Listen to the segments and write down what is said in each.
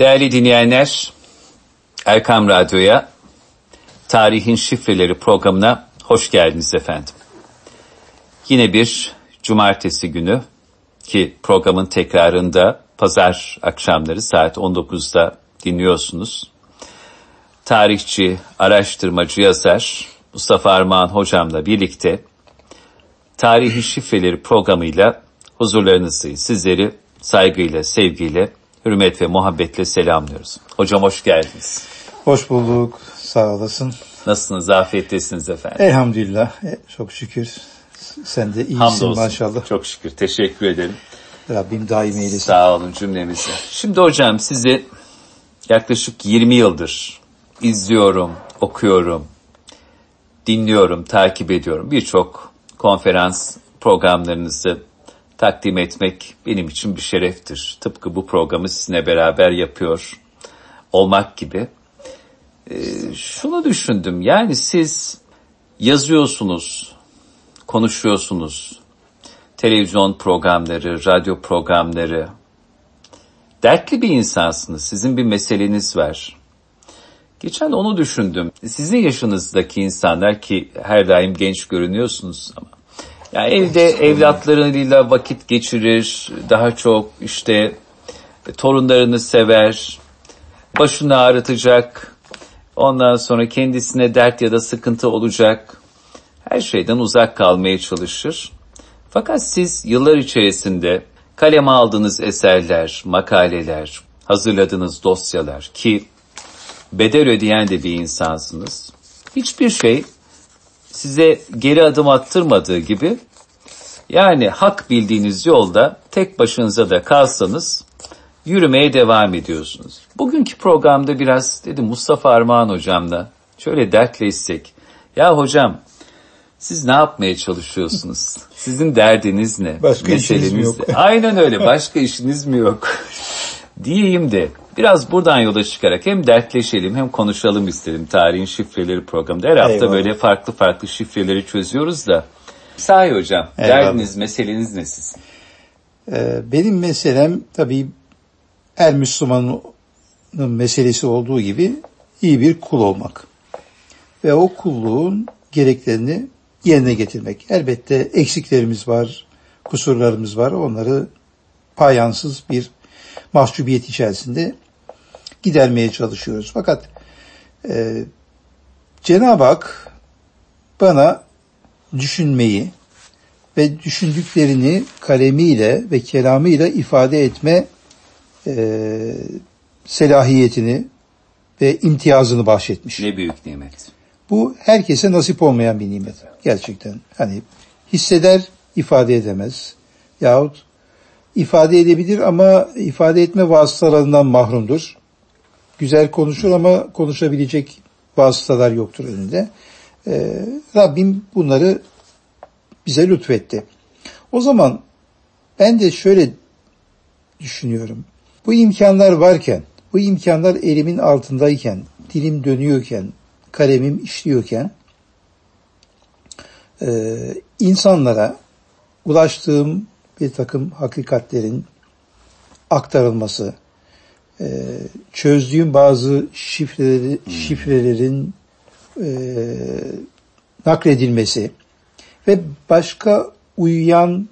Değerli dinleyenler, Erkam Radyo'ya Tarihin Şifreleri programına hoş geldiniz efendim. Yine bir cumartesi günü ki programın tekrarında pazar akşamları saat 19'da dinliyorsunuz. Tarihçi, araştırmacı, yazar Mustafa Armağan hocamla birlikte Tarihin Şifreleri programıyla huzurlarınızdayız. Sizleri saygıyla, sevgiyle, hürmet ve muhabbetle selamlıyoruz. Hocam hoş geldiniz. Hoş bulduk. Sağ olasın. Nasılsınız? Afiyettesiniz efendim. Elhamdülillah. E, çok şükür. Sen de iyisin Hamdolsun. maşallah. Çok şükür. Teşekkür ederim. Rabbim daim eylesin. Sağ olun cümlemize. Şimdi hocam sizi yaklaşık 20 yıldır izliyorum, okuyorum, dinliyorum, takip ediyorum. Birçok konferans programlarınızı takdim etmek benim için bir şereftir. Tıpkı bu programı sizinle beraber yapıyor olmak gibi. Ee, şunu düşündüm yani siz yazıyorsunuz, konuşuyorsunuz, televizyon programları, radyo programları. Dertli bir insansınız. Sizin bir meseleniz var. Geçen onu düşündüm. Sizin yaşınızdaki insanlar ki her daim genç görünüyorsunuz ama yani evde evlatlarıyla vakit geçirir, daha çok işte torunlarını sever, başını ağrıtacak, ondan sonra kendisine dert ya da sıkıntı olacak, her şeyden uzak kalmaya çalışır. Fakat siz yıllar içerisinde kaleme aldığınız eserler, makaleler, hazırladığınız dosyalar ki bedel ödeyen de bir insansınız. Hiçbir şey size geri adım attırmadığı gibi yani hak bildiğiniz yolda tek başınıza da kalsanız yürümeye devam ediyorsunuz. Bugünkü programda biraz dedim Mustafa Armağan hocamla şöyle dertleşsek. Ya hocam siz ne yapmaya çalışıyorsunuz? Sizin derdiniz ne? Başka işiniz mi yok? ne? Aynen öyle. Başka işiniz mi yok? Diyeyim de biraz buradan yola çıkarak hem dertleşelim hem konuşalım istedim. Tarihin şifreleri programında. Her hafta Eyvallah. böyle farklı farklı şifreleri çözüyoruz da. Sahi hocam, Eyvallah. derdiniz, meseleniz ne sizin? Ee, benim meselem tabii her Müslümanın meselesi olduğu gibi iyi bir kul olmak. Ve o kulluğun gereklerini yerine getirmek. Elbette eksiklerimiz var, kusurlarımız var. Onları payansız bir mahcubiyet içerisinde gidermeye çalışıyoruz. Fakat e, Cenab-ı Hak bana düşünmeyi ve düşündüklerini kalemiyle ve kelamıyla ifade etme e, selahiyetini ve imtiyazını bahşetmiş. Ne büyük nimet. Bu herkese nasip olmayan bir nimet gerçekten. Hani hisseder, ifade edemez. Yahut ifade edebilir ama ifade etme vasıtalarından mahrumdur. Güzel konuşur ama konuşabilecek vasıtalar yoktur önünde. Ee, Rabbim bunları bize lütfetti. O zaman ben de şöyle düşünüyorum. Bu imkanlar varken, bu imkanlar elimin altındayken, dilim dönüyorken, kalemim işliyorken e, insanlara ulaştığım bir takım hakikatlerin aktarılması, e, çözdüğüm bazı şifreleri, şifrelerin e, nakledilmesi ve başka uyuyan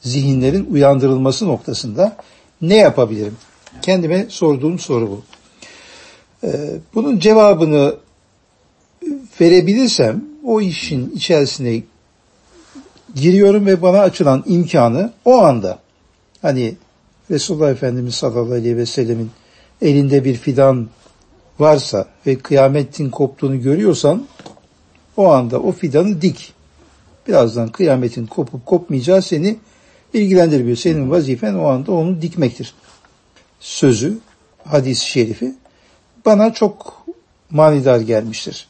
zihinlerin uyandırılması noktasında ne yapabilirim? Kendime sorduğum soru bu. Ee, bunun cevabını verebilirsem o işin içerisine giriyorum ve bana açılan imkanı o anda hani Resulullah Efendimiz sallallahu aleyhi ve sellemin elinde bir fidan varsa ve kıyametin koptuğunu görüyorsan o anda o fidanı dik. Birazdan kıyametin kopup kopmayacağı seni ilgilendirmiyor. Senin vazifen o anda onu dikmektir. Sözü, hadis-i şerifi bana çok manidar gelmiştir.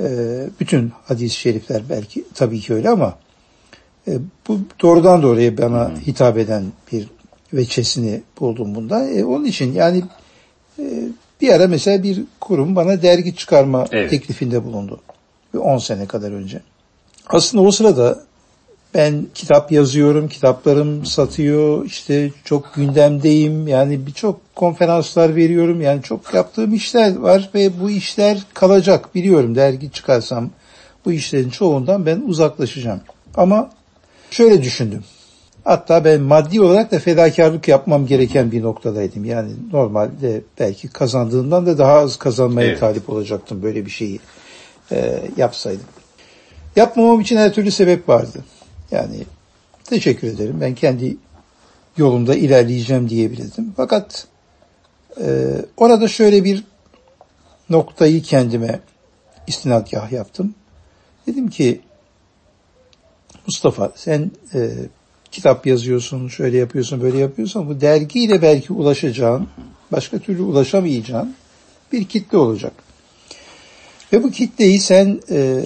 Ee, bütün hadis-i şerifler belki tabii ki öyle ama e, bu doğrudan doğruya bana hitap eden bir veçesini buldum bunda. E, onun için yani e, bir ara mesela bir kurum bana dergi çıkarma Evet. teklifinde bulundu. Bir 10 sene kadar önce. Aslında o sırada ben kitap yazıyorum, kitaplarım satıyor, işte çok gündemdeyim, yani birçok konferanslar veriyorum, yani çok yaptığım işler var ve bu işler kalacak biliyorum dergi çıkarsam bu işlerin çoğundan ben uzaklaşacağım. Ama şöyle düşündüm. Hatta ben maddi olarak da fedakarlık yapmam gereken bir noktadaydım. Yani normalde belki kazandığımdan da daha az kazanmaya Evet. talip olacaktım böyle bir şeyi e, yapsaydım. Yapmamam için her türlü sebep vardı. Yani teşekkür ederim. Ben kendi yolumda ilerleyeceğim diyebilirdim. Fakat e, orada şöyle bir noktayı kendime istinadgah yaptım. Dedim ki Mustafa sen e, kitap yazıyorsun, şöyle yapıyorsun, böyle yapıyorsun. Bu dergiyle belki ulaşacağın, başka türlü ulaşamayacağın bir kitle olacak. Ve bu kitleyi sen e,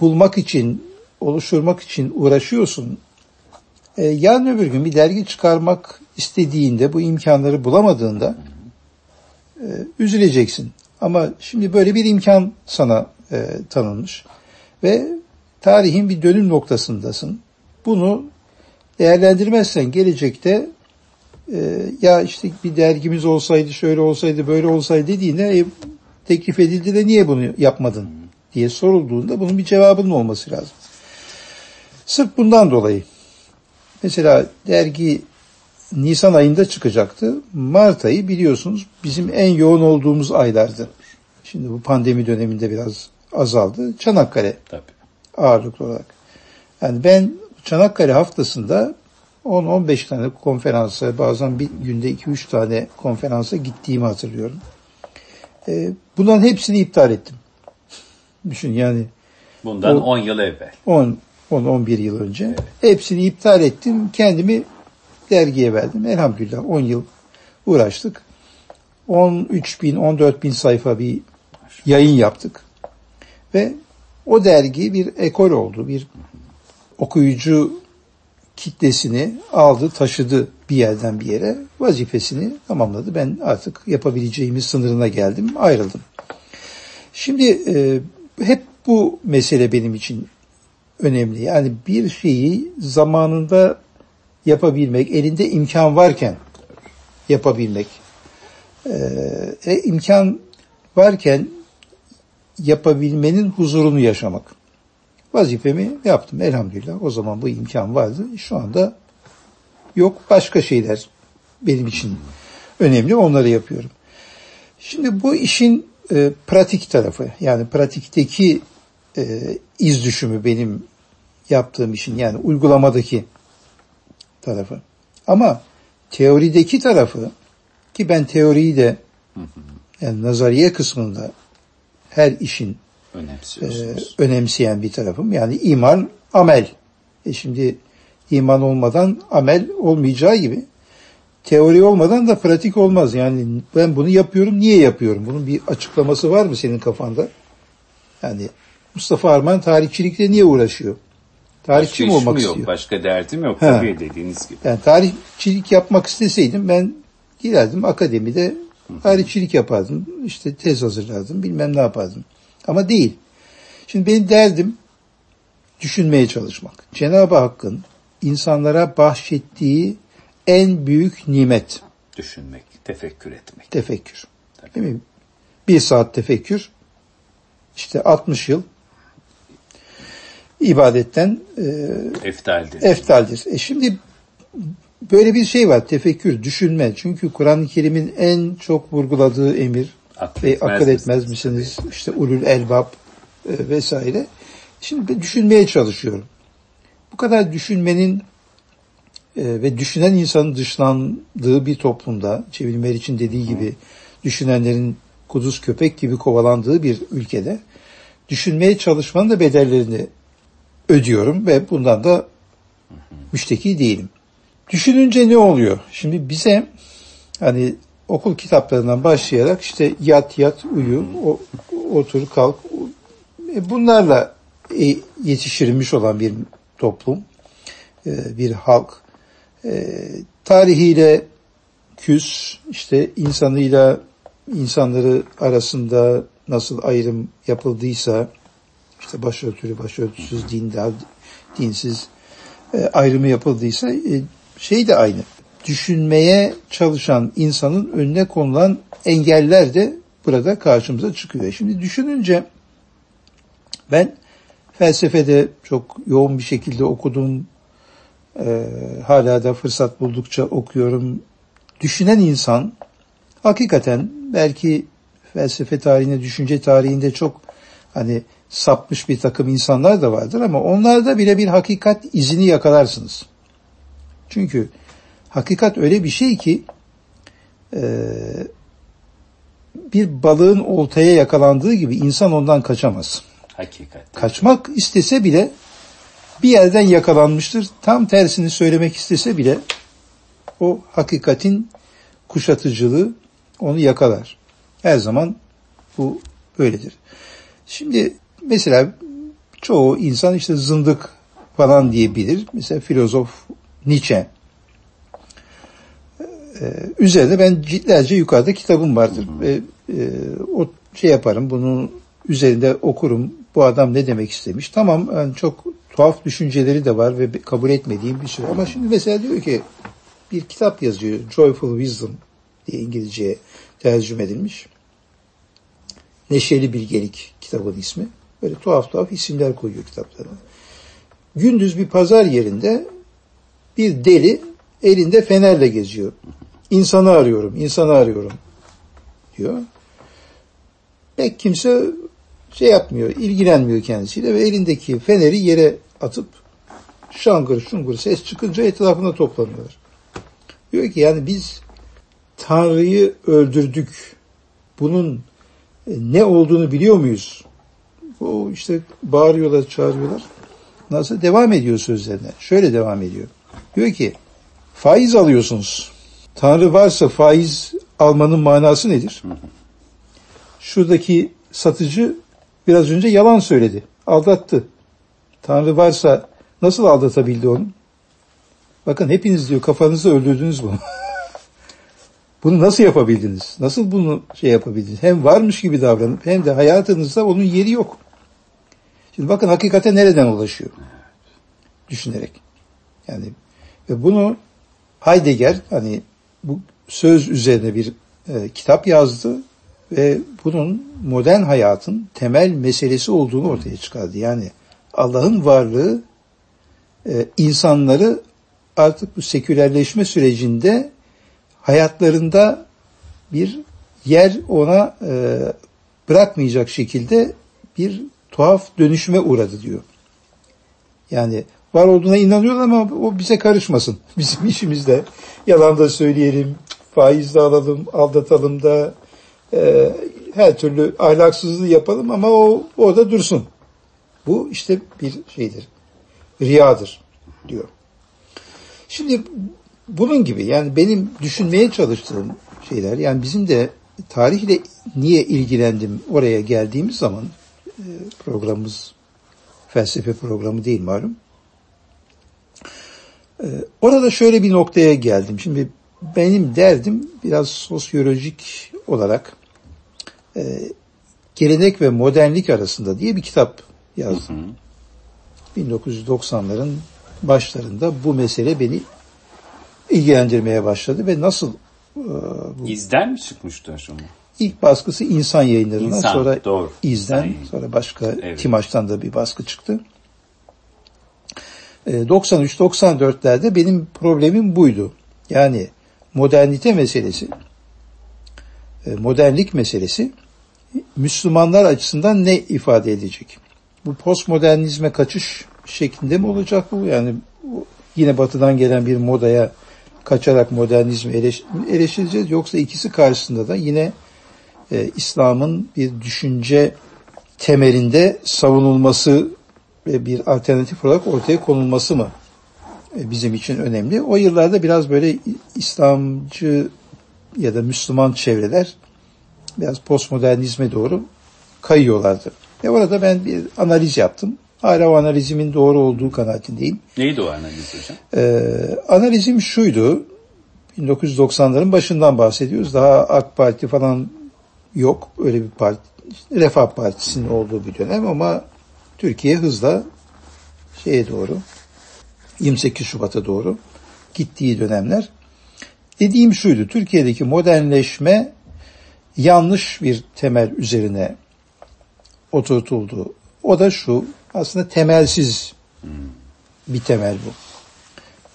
bulmak için, oluşturmak için uğraşıyorsun. E, yarın öbür gün bir dergi çıkarmak istediğinde, bu imkanları bulamadığında e, üzüleceksin. Ama şimdi böyle bir imkan sana e, tanınmış ve tarihin bir dönüm noktasındasın. Bunu değerlendirmezsen gelecekte e, ya işte bir dergimiz olsaydı, şöyle olsaydı, böyle olsaydı dediğinde e, teklif edildi de niye bunu yapmadın diye sorulduğunda bunun bir cevabının olması lazım. Sırf bundan dolayı mesela dergi Nisan ayında çıkacaktı. Mart ayı biliyorsunuz bizim en yoğun olduğumuz aylardı. Şimdi bu pandemi döneminde biraz azaldı. Çanakkale Tabii. Ağırlıklı olarak. Yani ben Çanakkale haftasında 10-15 tane konferansa bazen bir günde 2-3 tane konferansa gittiğimi hatırlıyorum. Ee, bunların hepsini iptal ettim. Düşün yani Bundan O- 10 yıl evvel. 10 10-11 yıl önce hepsini iptal ettim. Kendimi dergiye verdim. Elhamdülillah 10 yıl uğraştık. 13 bin, 14 bin sayfa bir yayın yaptık. Ve o dergi bir ekol oldu. Bir okuyucu kitlesini aldı, taşıdı bir yerden bir yere. Vazifesini tamamladı. Ben artık yapabileceğimiz sınırına geldim, ayrıldım. Şimdi e, hep bu mesele benim için önemli. Yani bir şeyi zamanında yapabilmek, elinde imkan varken yapabilmek. Ee, e, imkan varken yapabilmenin huzurunu yaşamak. Vazifemi yaptım elhamdülillah. O zaman bu imkan vardı. Şu anda yok. Başka şeyler benim için önemli. Onları yapıyorum. Şimdi bu işin e, pratik tarafı yani pratikteki e, iz düşümü benim yaptığım işin yani uygulamadaki tarafı. Ama teorideki tarafı ki ben teoriyi de yani nazariye kısmında her işin e, önemseyen bir tarafım. Yani iman, amel. E şimdi iman olmadan amel olmayacağı gibi teori olmadan da pratik olmaz. Yani ben bunu yapıyorum, niye yapıyorum? Bunun bir açıklaması var mı senin kafanda? Yani Mustafa Arman tarihçilikle niye uğraşıyor? Tarihçi mi olmak yok, istiyor? başka derdim yok Ha. tabii dediğiniz gibi. Yani tarihçilik yapmak isteseydim ben giderdim akademide tarihçilik yapardım. İşte tez hazırlardım bilmem ne yapardım. Ama değil. Şimdi benim derdim düşünmeye çalışmak. Cenab-ı Hakk'ın insanlara bahşettiği en büyük nimet Düşünmek, tefekkür etmek. tefekkür. Değil mi? Bir saat tefekkür işte 60 yıl ibadetten e, Eftaldir. eftaldir. E şimdi böyle bir şey var tefekkür, düşünme. Çünkü Kur'an-ı Kerim'in en çok vurguladığı emir Akıl ve akıl etmez misiniz? misiniz? İşte ulul elbab e, vesaire. Şimdi düşünmeye çalışıyorum. Bu kadar düşünmenin e, ve düşünen insanın dışlandığı bir toplumda, Cevil Meriç'in dediği gibi düşünenlerin kuduz köpek gibi kovalandığı bir ülkede düşünmeye çalışmanın da bedellerini ödüyorum ve bundan da müşteki değilim. Düşününce ne oluyor? Şimdi bize hani okul kitaplarından başlayarak işte yat yat uyu, o, otur kalk e, bunlarla e, yetiştirilmiş olan bir toplum, e, bir halk. E, tarihiyle küs, işte insanıyla insanları arasında nasıl ayrım yapıldıysa, işte başörtülü, başörtüsüz, dindar, dinsiz e, ayrımı yapıldıysa e, şey de aynı. Düşünmeye çalışan insanın önüne konulan engeller de burada karşımıza çıkıyor. Şimdi düşününce ben felsefede çok yoğun bir şekilde okudum. E, hala da fırsat buldukça okuyorum. Düşünen insan hakikaten belki felsefe tarihinde, düşünce tarihinde çok hani sapmış bir takım insanlar da vardır ama onlarda bile bir hakikat izini yakalarsınız. Çünkü hakikat öyle bir şey ki e, bir balığın oltaya yakalandığı gibi insan ondan kaçamaz. Hakikat. Kaçmak istese bile bir yerden yakalanmıştır. Tam tersini söylemek istese bile o hakikatin kuşatıcılığı onu yakalar. Her zaman bu böyledir. Şimdi mesela çoğu insan işte zındık falan diyebilir. Mesela filozof Nietzsche. Ee, üzerinde ben ciltlerce yukarıda kitabım vardır. Ve e, o şey yaparım, bunu üzerinde okurum. Bu adam ne demek istemiş. Tamam yani çok tuhaf düşünceleri de var ve kabul etmediğim bir sürü. Ama şimdi mesela diyor ki bir kitap yazıyor. Joyful Wisdom diye İngilizceye tercüme edilmiş. Neşeli Bilgelik kitabın ismi. Böyle tuhaf tuhaf isimler koyuyor kitaplarına. Gündüz bir pazar yerinde bir deli elinde fenerle geziyor. İnsanı arıyorum, insanı arıyorum diyor. Pek kimse şey yapmıyor, ilgilenmiyor kendisiyle ve elindeki feneri yere atıp şangır şungur ses çıkınca etrafına toplanıyorlar. Diyor ki yani biz Tanrı'yı öldürdük. Bunun e, ne olduğunu biliyor muyuz? O işte bağırıyorlar, çağırıyorlar. Nasıl devam ediyor sözlerine? Şöyle devam ediyor. Diyor ki faiz alıyorsunuz. Tanrı varsa faiz almanın manası nedir? Şuradaki satıcı biraz önce yalan söyledi. Aldattı. Tanrı varsa nasıl aldatabildi onu? Bakın hepiniz diyor kafanızı öldürdünüz bunu. bunu nasıl yapabildiniz? Nasıl bunu şey yapabildiniz? Hem varmış gibi davranıp hem de hayatınızda onun yeri yok. Şimdi bakın hakikate nereden ulaşıyor? Düşünerek. Yani ve bunu Heidegger hani bu söz üzerine bir e, kitap yazdı ve bunun modern hayatın temel meselesi olduğunu ortaya çıkardı. Yani Allah'ın varlığı e, insanları artık bu sekülerleşme sürecinde hayatlarında bir yer ona e, bırakmayacak şekilde bir tuhaf dönüşüme uğradı diyor. Yani var olduğuna inanıyorlar ama o bize karışmasın. Bizim işimizde yalan da söyleyelim, faiz de alalım, aldatalım da e, her türlü ahlaksızlığı yapalım ama o orada dursun. Bu işte bir şeydir. Riyadır diyor. Şimdi bunun gibi yani benim düşünmeye çalıştığım şeyler yani bizim de tarihle niye ilgilendim oraya geldiğimiz zaman e, programımız felsefe programı değil malum. E, orada şöyle bir noktaya geldim. Şimdi benim derdim biraz sosyolojik olarak e, gelenek ve modernlik arasında diye bir kitap yazdım. 1990'ların başlarında bu mesele beni ilgilendirmeye başladı ve nasıl e, bu, İzden mi çıkmıştı aşama? İlk baskısı insan yayınlarından İnsan, sonra doğru. izden sonra başka evet. Timaç'tan da bir baskı çıktı. E, 93-94'lerde benim problemim buydu. Yani modernite meselesi, e, modernlik meselesi Müslümanlar açısından ne ifade edecek? Bu postmodernizme kaçış şeklinde mi olacak bu? Yani yine batıdan gelen bir modaya kaçarak modernizmi eleş, eleştireceğiz. Yoksa ikisi karşısında da yine e, İslam'ın bir düşünce temelinde savunulması bir alternatif olarak ortaya konulması mı e, bizim için önemli. O yıllarda biraz böyle İslamcı ya da Müslüman çevreler biraz postmodernizme doğru kayıyorlardı. Ve orada ben bir analiz yaptım. Hala o analizimin doğru olduğu kanaatindeyim. Neydi o analiz hocam? Ee, analizim şuydu. 1990'ların başından bahsediyoruz. Daha AK Parti falan yok. Öyle bir parti. Refah Partisi'nin olduğu bir dönem ama Türkiye hızla şeye doğru 28 Şubat'a doğru gittiği dönemler. Dediğim şuydu. Türkiye'deki modernleşme yanlış bir temel üzerine oturtuldu. O da şu. Aslında temelsiz bir temel bu.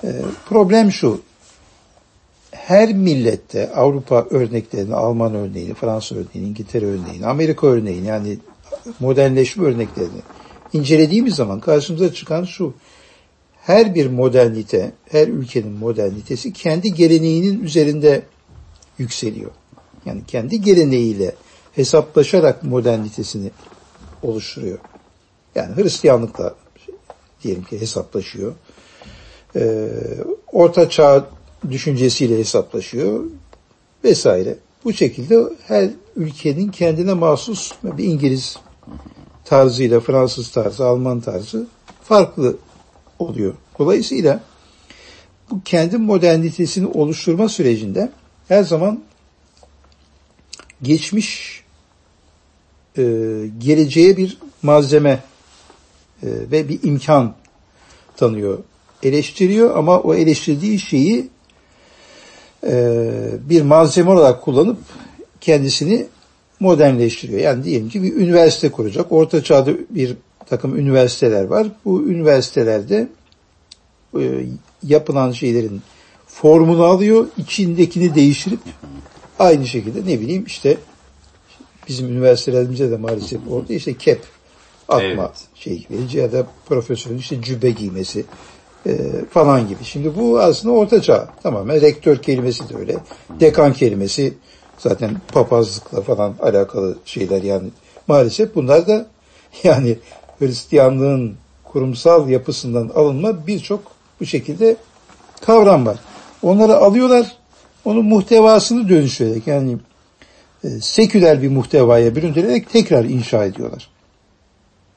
Ee, problem şu. Her millette Avrupa örneklerini, Alman örneğini, Fransa örneğini, İngiltere örneğini, Amerika örneğini yani modernleşme örneklerini incelediğimiz zaman karşımıza çıkan şu. Her bir modernite, her ülkenin modernitesi kendi geleneğinin üzerinde yükseliyor. Yani kendi geleneğiyle hesaplaşarak modernitesini oluşturuyor. Yani Hristiyanlıkla diyelim ki hesaplaşıyor. Ee, Orta Çağ düşüncesiyle hesaplaşıyor vesaire. Bu şekilde her ülkenin kendine mahsus bir İngiliz tarzıyla Fransız tarzı, Alman tarzı farklı oluyor. Dolayısıyla bu kendi modernitesini oluşturma sürecinde her zaman geçmiş e, geleceğe bir malzeme e, ve bir imkan tanıyor. Eleştiriyor ama o eleştirdiği şeyi e, bir malzeme olarak kullanıp kendisini modernleştiriyor. Yani diyelim ki bir üniversite kuracak. Orta çağda bir takım üniversiteler var. Bu üniversitelerde e, yapılan şeylerin formunu alıyor, içindekini değiştirip aynı şekilde ne bileyim işte bizim üniversitelerimizde de maalesef orada işte kep atma evet. şey ya da profesörün işte cübbe giymesi e, falan gibi. Şimdi bu aslında orta çağ. Tamamen rektör kelimesi de öyle. Dekan kelimesi zaten papazlıkla falan alakalı şeyler yani maalesef bunlar da yani Hristiyanlığın kurumsal yapısından alınma birçok bu şekilde kavram var. Onları alıyorlar, onun muhtevasını dönüştürerek yani e, seküler bir muhtevaya büründürerek tekrar inşa ediyorlar.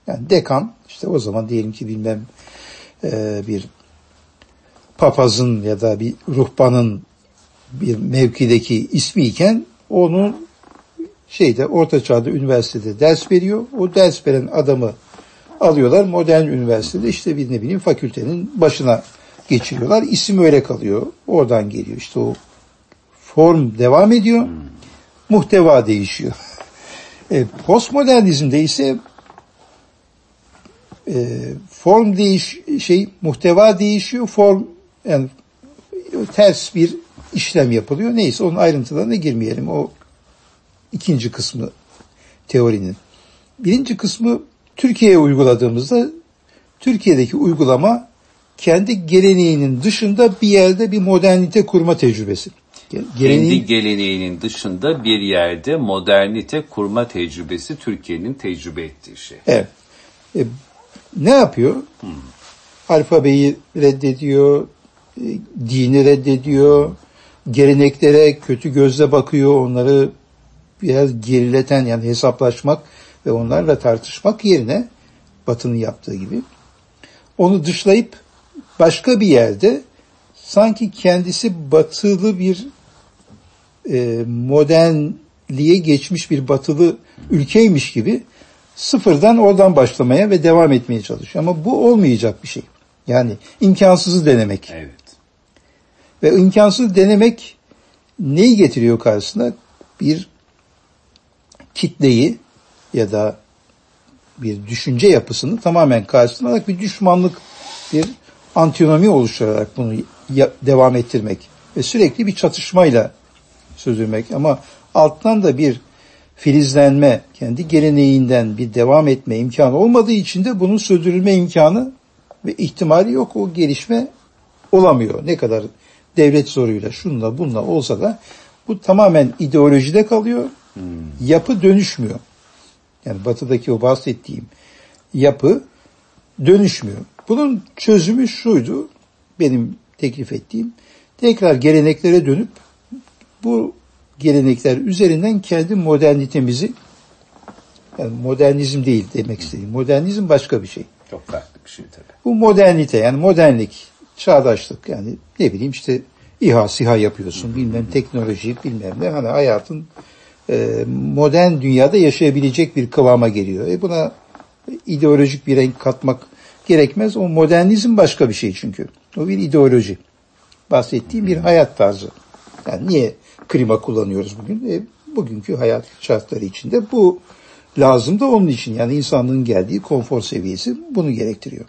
Yani dekan işte o zaman diyelim ki bilmem e, bir papazın ya da bir ruhbanın bir mevkideki ismi iken onun şeyde orta çağda üniversitede ders veriyor. O ders veren adamı alıyorlar modern üniversitede işte bir ne bileyim fakültenin başına geçiriyorlar. İsim öyle kalıyor. Oradan geliyor. işte o form devam ediyor. Muhteva değişiyor. E, postmodernizmde ise e, form değiş şey muhteva değişiyor. Form yani ters bir işlem yapılıyor. Neyse onun ayrıntılarına girmeyelim. O ikinci kısmı teorinin. Birinci kısmı Türkiye'ye uyguladığımızda Türkiye'deki uygulama kendi geleneğinin dışında bir yerde bir modernite kurma tecrübesi. Geleneğin, kendi geleneğinin dışında bir yerde modernite kurma tecrübesi Türkiye'nin tecrübe ettiği şey. Evet. E, ne yapıyor? Hmm. Alfabeyi reddediyor, e, dini reddediyor, geleneklere kötü gözle bakıyor, onları biraz gerileten yani hesaplaşmak ve onlarla tartışmak yerine Batı'nın yaptığı gibi onu dışlayıp başka bir yerde sanki kendisi batılı bir e, modernliğe geçmiş bir batılı ülkeymiş gibi sıfırdan oradan başlamaya ve devam etmeye çalışıyor. Ama bu olmayacak bir şey. Yani imkansızı denemek. Evet. Ve imkansız denemek neyi getiriyor karşısına? Bir kitleyi ya da bir düşünce yapısını tamamen karşısına alarak bir düşmanlık, bir antinomi oluşturarak bunu devam ettirmek ve sürekli bir çatışmayla sürdürmek ama alttan da bir filizlenme, kendi geleneğinden bir devam etme imkanı olmadığı için de bunun sürdürülme imkanı ve ihtimali yok. O gelişme olamıyor. Ne kadar devlet zoruyla şunla bunla olsa da bu tamamen ideolojide kalıyor. Hmm. Yapı dönüşmüyor. Yani batıdaki o bahsettiğim yapı dönüşmüyor. Bunun çözümü şuydu, benim teklif ettiğim, tekrar geleneklere dönüp bu gelenekler üzerinden kendi modernitemizi, yani modernizm değil demek istediğim, modernizm başka bir şey. Çok farklı bir şey tabii. Bu modernite yani modernlik, çağdaşlık yani ne bileyim işte İHA, SİHA yapıyorsun, bilmem teknoloji, bilmem ne. Hani hayatın e, modern dünyada yaşayabilecek bir kıvama geliyor. E buna ideolojik bir renk katmak gerekmez. O modernizm başka bir şey çünkü. O bir ideoloji. Bahsettiğim bir hayat tarzı. Yani niye klima kullanıyoruz bugün? E, bugünkü hayat şartları içinde bu lazım da onun için. Yani insanlığın geldiği konfor seviyesi bunu gerektiriyor.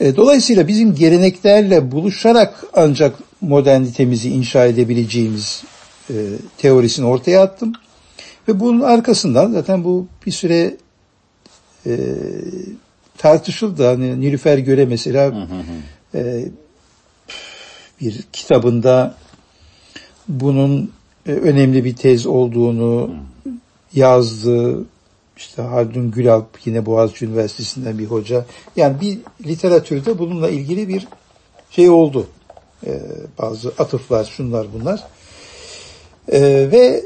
E, dolayısıyla bizim geleneklerle buluşarak ancak modernitemizi inşa edebileceğimiz e, teorisini ortaya attım. Ve bunun arkasından zaten bu bir süre e, tartışıldı. Hani Nilüfer Göre mesela e, bir kitabında bunun e, önemli bir tez olduğunu yazdı. İşte Haldun Gülalp yine Boğaziçi Üniversitesi'nden bir hoca. Yani bir literatürde bununla ilgili bir şey oldu. Ee, bazı atıflar, şunlar bunlar. Ee, ve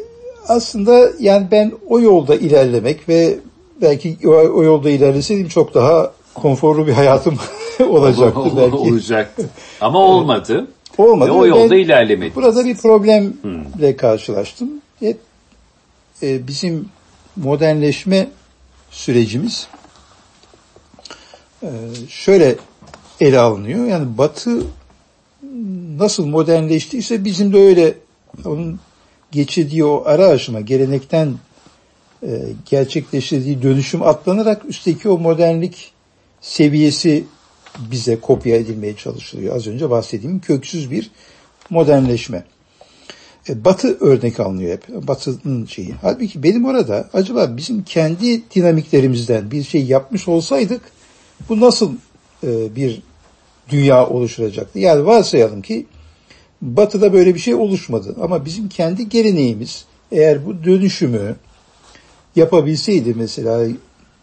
aslında yani ben o yolda ilerlemek ve belki o, o yolda ilerleseydim çok daha konforlu bir hayatım olacaktı belki. Olacaktı. Ama olmadı. Olmadı. Ve o yolda ilerlemedi. Burada bir problemle karşılaştım. Hep e, bizim modernleşme sürecimiz e, şöyle ele alınıyor. Yani Batı nasıl modernleştiyse bizim de öyle onun geçirdiği o ara aşama, gelenekten e, gerçekleştirdiği dönüşüm atlanarak üstteki o modernlik seviyesi bize kopya edilmeye çalışılıyor. Az önce bahsettiğim köksüz bir modernleşme. E, Batı örnek alınıyor hep. Batı'nın şeyi. Halbuki benim orada acaba bizim kendi dinamiklerimizden bir şey yapmış olsaydık bu nasıl e, bir dünya oluşturacaktı? Yani varsayalım ki Batı'da böyle bir şey oluşmadı. Ama bizim kendi geleneğimiz eğer bu dönüşümü yapabilseydi mesela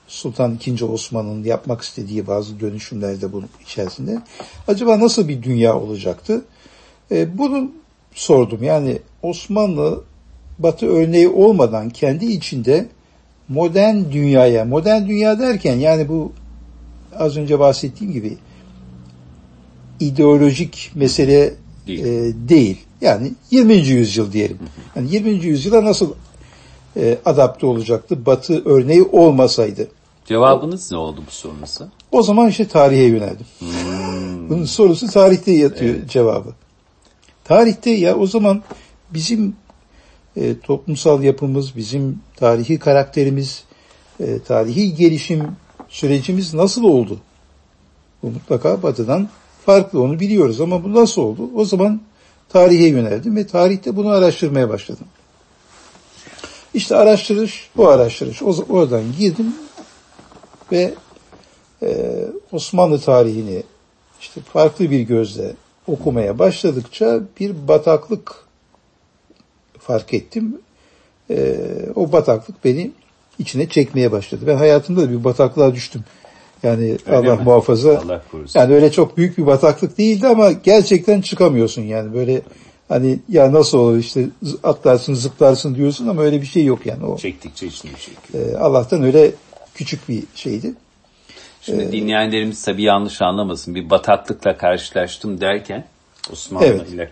Sultan II. Osman'ın yapmak istediği bazı dönüşümlerde bunun içerisinde acaba nasıl bir dünya olacaktı? E, bunu sordum. Yani Osmanlı Batı örneği olmadan kendi içinde modern dünyaya, modern dünya derken yani bu az önce bahsettiğim gibi ideolojik mesele Değil. e, değil. Yani 20. yüzyıl diyelim. Yani 20. yüzyıla nasıl e, adapte olacaktı Batı örneği olmasaydı? Cevabınız ne oldu bu sorunuza? O zaman işte tarihe yöneldim. Bunun sorusu tarihte yatıyor cevabı. Tarihte ya o zaman bizim e, toplumsal yapımız, bizim tarihi karakterimiz, e, tarihi gelişim sürecimiz nasıl oldu? Bu mutlaka batıdan farklı onu biliyoruz ama bu nasıl oldu? O zaman tarihe yöneldim ve tarihte bunu araştırmaya başladım. İşte araştırış, bu araştırış. Oradan girdim ve e, Osmanlı tarihini işte farklı bir gözle okumaya başladıkça bir bataklık fark ettim. E, o bataklık beni içine çekmeye başladı. Ben hayatımda da bir bataklığa düştüm. Yani Öyle Allah mi? muhafaza. Allah korusun. Yani öyle çok büyük bir bataklık değildi ama gerçekten çıkamıyorsun yani böyle hani ya nasıl olur işte atlarsın zıplarsın diyorsun ama öyle bir şey yok yani o. Çektikçe içine çekiyor. E, Allah'tan öyle küçük bir şeydi. Şimdi Ee, dinleyenlerimiz tabii yanlış anlamasın. Bir bataklıkla karşılaştım derken Osmanlı Evet. ile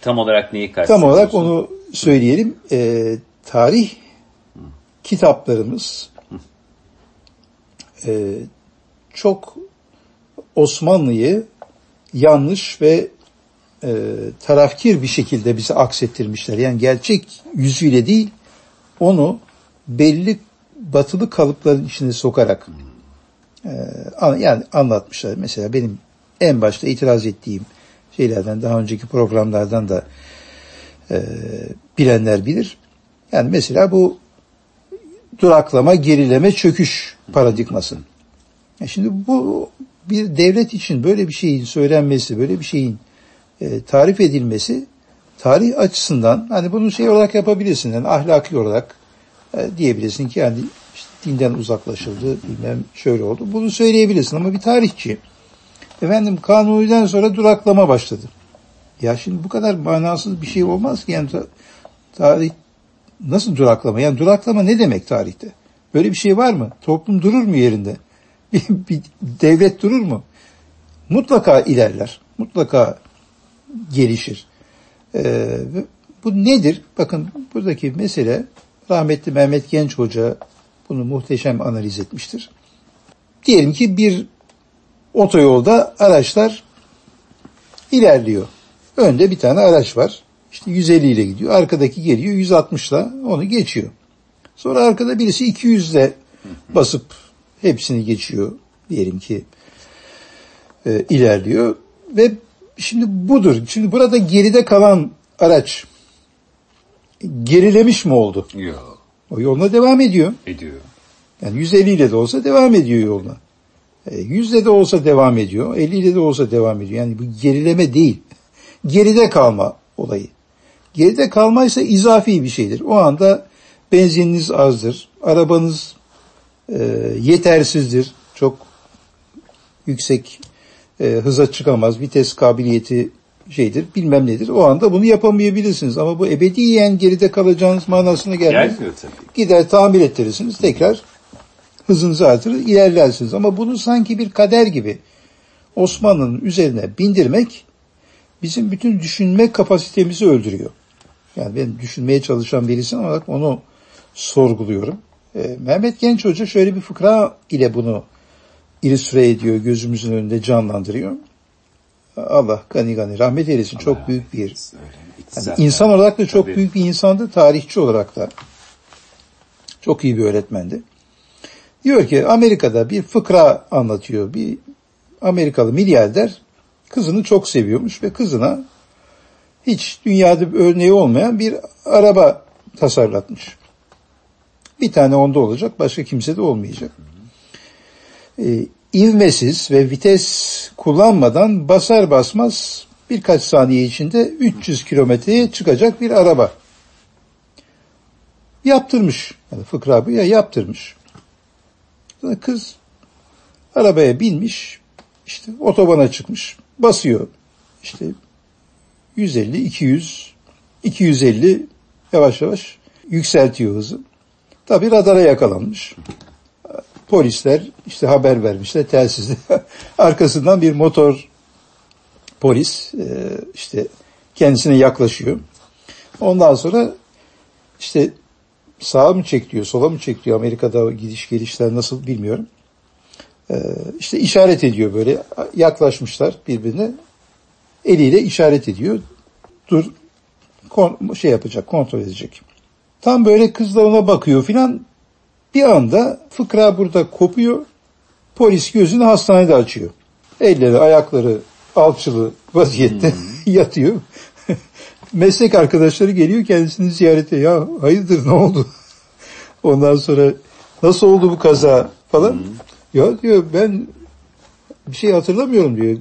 tam olarak neyi Tam kastediyorsun? olarak onu söyleyelim. Ee, tarih kitaplarımız e, çok Osmanlı'yı yanlış ve e, tarafkir bir şekilde bize aksettirmişler. Yani gerçek yüzüyle değil, onu belli batılı kalıpların içine sokarak e, an- yani anlatmışlar. Mesela benim en başta itiraz ettiğim şeylerden daha önceki programlardan da e, bilenler bilir. Yani mesela bu duraklama, gerileme, çöküş paradigması. Ya şimdi bu bir devlet için böyle bir şeyin söylenmesi, böyle bir şeyin e, tarif edilmesi tarih açısından hani bunu şey olarak yapabilirsin. Yani ahlaki olarak e, diyebilirsin ki yani dinden uzaklaşıldı, bilmem şöyle oldu. Bunu söyleyebilirsin ama bir tarihçi efendim kanuniden sonra duraklama başladı. Ya şimdi bu kadar manasız bir şey olmaz ki yani ta- tarih nasıl duraklama? Yani duraklama ne demek tarihte? Böyle bir şey var mı? Toplum durur mu yerinde? Bir, bir devlet durur mu? Mutlaka ilerler. Mutlaka gelişir. Ee, bu nedir? Bakın buradaki mesele rahmetli Mehmet Genç Hoca bunu muhteşem analiz etmiştir. diyelim ki bir otoyolda araçlar ilerliyor. Önde bir tane araç var. İşte 150 ile gidiyor. Arkadaki geliyor 160 ile onu geçiyor. Sonra arkada birisi 200 ile basıp hepsini geçiyor. Diyelim ki e, ilerliyor. Ve şimdi budur. Şimdi burada geride kalan araç gerilemiş mi oldu? Yok. O yoluna devam ediyor. Ediyor. Yani 150 ile de olsa devam ediyor yoluna. E, 100 ile de olsa devam ediyor. 50 ile de olsa devam ediyor. Yani bu gerileme değil. Geride kalma olayı. Geride kalmaysa izafi bir şeydir. O anda benzininiz azdır. Arabanız e, yetersizdir. Çok yüksek e, hıza çıkamaz. Vites kabiliyeti şeydir bilmem nedir. O anda bunu yapamayabilirsiniz. Ama bu ebediyen geride kalacağınız manasına gelmez. Gelmiyor tabii. Gider tamir ettirirsiniz. Tekrar hızınızı artırır ilerlersiniz. Ama bunu sanki bir kader gibi Osmanlı'nın üzerine bindirmek bizim bütün düşünme kapasitemizi öldürüyor. Yani ben düşünmeye çalışan birisi olarak onu sorguluyorum. Ee, Mehmet Genç Hoca şöyle bir fıkra ile bunu illüstre ediyor, gözümüzün önünde canlandırıyor. Allah gani gani rahmet eylesin. Çok büyük bir yani insan olarak da çok Tabii. büyük bir insandı, tarihçi olarak da çok iyi bir öğretmendi. Diyor ki Amerika'da bir fıkra anlatıyor. Bir Amerikalı milyarder kızını çok seviyormuş ve kızına hiç dünyada bir örneği olmayan bir araba tasarlatmış. Bir tane onda olacak, başka kimse de olmayacak. Ee, ivmesiz ve vites kullanmadan basar basmaz birkaç saniye içinde 300 kilometreye çıkacak bir araba. Yaptırmış. Yani fıkra bu ya yaptırmış. Kız arabaya binmiş. işte otobana çıkmış. Basıyor. İşte 150, 200, 250 yavaş yavaş yükseltiyor hızı. Tabi radara yakalanmış. Polisler işte haber vermişler telsizde. Arkasından bir motor polis e, işte kendisine yaklaşıyor. Ondan sonra işte sağa mı çek diyor, sola mı çek diyor. Amerika'da gidiş gelişler nasıl bilmiyorum. E, işte işaret ediyor böyle. Yaklaşmışlar birbirine. Eliyle işaret ediyor. Dur kon- şey yapacak, kontrol edecek. Tam böyle kız da ona bakıyor filan. Bir anda fıkra burada kopuyor. Polis gözünü hastanede açıyor. Elleri, ayakları alçılı vaziyette yatıyor. Meslek arkadaşları geliyor kendisini ziyarete. Ya hayırdır ne oldu? Ondan sonra nasıl oldu bu kaza falan. Ya diyor ben bir şey hatırlamıyorum diyor.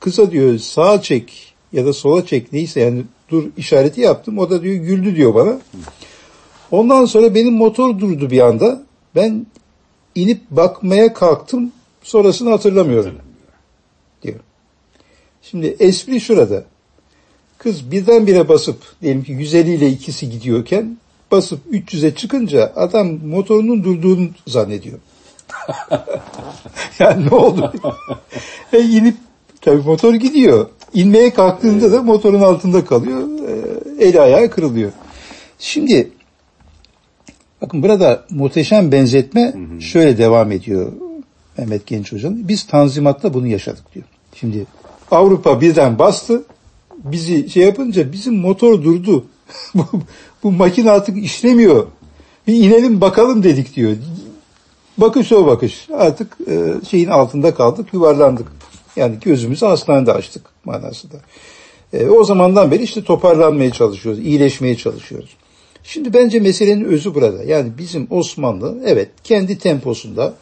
Kısa diyor sağa çek ya da sola çek neyse yani dur işareti yaptım. O da diyor güldü diyor bana. Ondan sonra benim motor durdu bir anda. Ben inip bakmaya kalktım. Sonrasını hatırlamıyorum. Diyor. Şimdi espri şurada. Kız birdenbire basıp diyelim ki 150 ile ikisi gidiyorken basıp 300'e çıkınca adam motorunun durduğunu zannediyor. yani ne oldu? e inip tabii motor gidiyor. İnmeye kalktığında da motorun altında kalıyor. E, eli ayağı kırılıyor. Şimdi bakın burada muhteşem benzetme şöyle devam ediyor Mehmet Genç Hoca'nın. Biz Tanzimat'ta bunu yaşadık diyor. Şimdi Avrupa birden bastı. Bizi şey yapınca bizim motor durdu. bu, bu makine artık işlemiyor. Bir inelim bakalım dedik diyor. Bakış o bakış. Artık e, şeyin altında kaldık, yuvarlandık. Yani gözümüzü hastanede açtık manasında. E, o zamandan beri işte toparlanmaya çalışıyoruz, iyileşmeye çalışıyoruz. Şimdi bence meselenin özü burada. Yani bizim Osmanlı evet kendi temposunda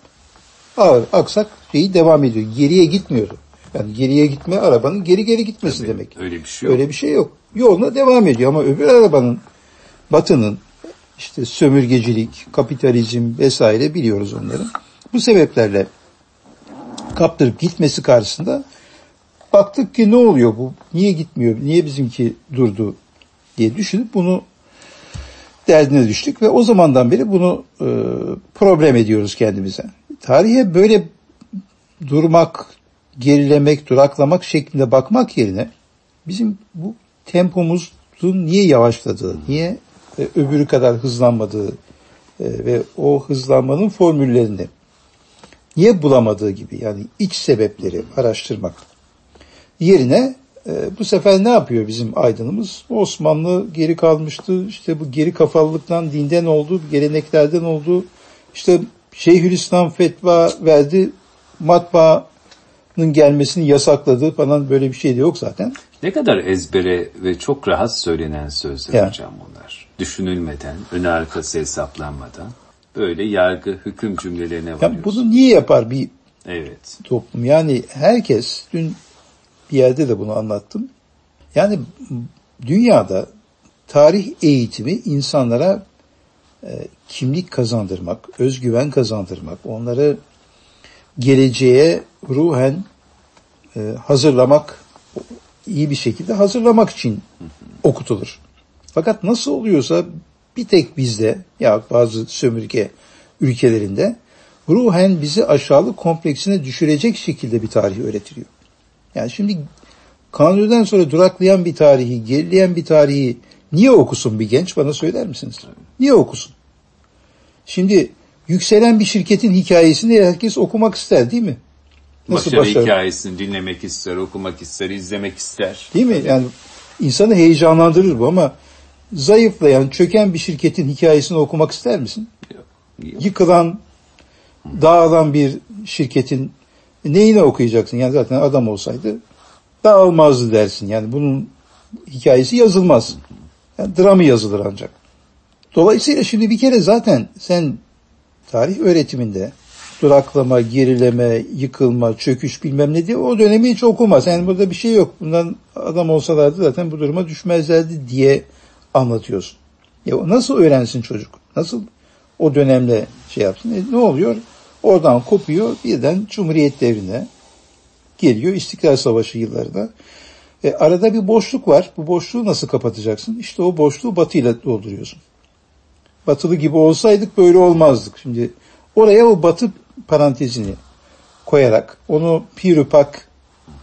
ağır aksak şeyi devam ediyor. Geriye gitmiyordu. Yani geriye gitme arabanın geri geri gitmesi demek. Öyle bir şey yok. Öyle bir şey yok. Yoluna devam ediyor ama öbür arabanın batının işte sömürgecilik, kapitalizm vesaire biliyoruz onları. Bu sebeplerle kaptırıp gitmesi karşısında baktık ki ne oluyor bu? Niye gitmiyor? Niye bizimki durdu diye düşünüp bunu derdine düştük ve o zamandan beri bunu e, problem ediyoruz kendimize. Tarihe böyle durmak, gerilemek, duraklamak şeklinde bakmak yerine bizim bu tempomuzun niye yavaşladığı, niye e, öbürü kadar hızlanmadığı e, ve o hızlanmanın formüllerini niye bulamadığı gibi yani iç sebepleri araştırmak yerine e, bu sefer ne yapıyor bizim aydınımız? Osmanlı geri kalmıştı. İşte bu geri kafalılıktan dinden oldu, geleneklerden oldu. İşte Şeyhülislam fetva verdi. Matbaanın gelmesini yasakladı falan böyle bir şey de yok zaten. Ne kadar ezbere ve çok rahat söylenen sözler Ya. hocam bunlar. Düşünülmeden, ön arkası hesaplanmadan böyle yargı, hüküm cümlelerine varıyoruz. bunu niye yapar bir Evet. toplum? Yani herkes dün bir yerde de bunu anlattım. Yani dünyada tarih eğitimi insanlara e, kimlik kazandırmak, özgüven kazandırmak, onları geleceğe ruhen e, hazırlamak, iyi bir şekilde hazırlamak için okutulur. Fakat nasıl oluyorsa bir tek bizde ya bazı sömürge ülkelerinde ruhen bizi aşağılık kompleksine düşürecek şekilde bir tarih öğretiliyor. Yani şimdi Kanuni'den sonra duraklayan bir tarihi, gerileyen bir tarihi niye okusun bir genç bana söyler misiniz? Niye okusun? Şimdi yükselen bir şirketin hikayesini herkes okumak ister değil mi? Başarı hikayesini dinlemek ister, okumak ister, izlemek ister. Değil mi? Yani insanı heyecanlandırır bu ama zayıflayan, çöken bir şirketin hikayesini okumak ister misin? Yok. Yok. Yıkılan, dağılan bir şirketin neyini okuyacaksın? Yani zaten adam olsaydı dağılmazdı dersin. Yani bunun hikayesi yazılmaz. Yani dramı yazılır ancak. Dolayısıyla şimdi bir kere zaten sen tarih öğretiminde duraklama, gerileme, yıkılma, çöküş bilmem ne diye o dönemi hiç okuma. Yani burada bir şey yok. Bundan adam olsalardı zaten bu duruma düşmezlerdi diye anlatıyorsun. Ya nasıl öğrensin çocuk? Nasıl o dönemle şey yapsın? E, ne oluyor? Oradan kopuyor birden Cumhuriyet devrine geliyor İstiklal Savaşı yıllarında. E, arada bir boşluk var. Bu boşluğu nasıl kapatacaksın? İşte o boşluğu batıyla dolduruyorsun. Batılı gibi olsaydık böyle olmazdık. Şimdi oraya o batı parantezini koyarak onu pirupak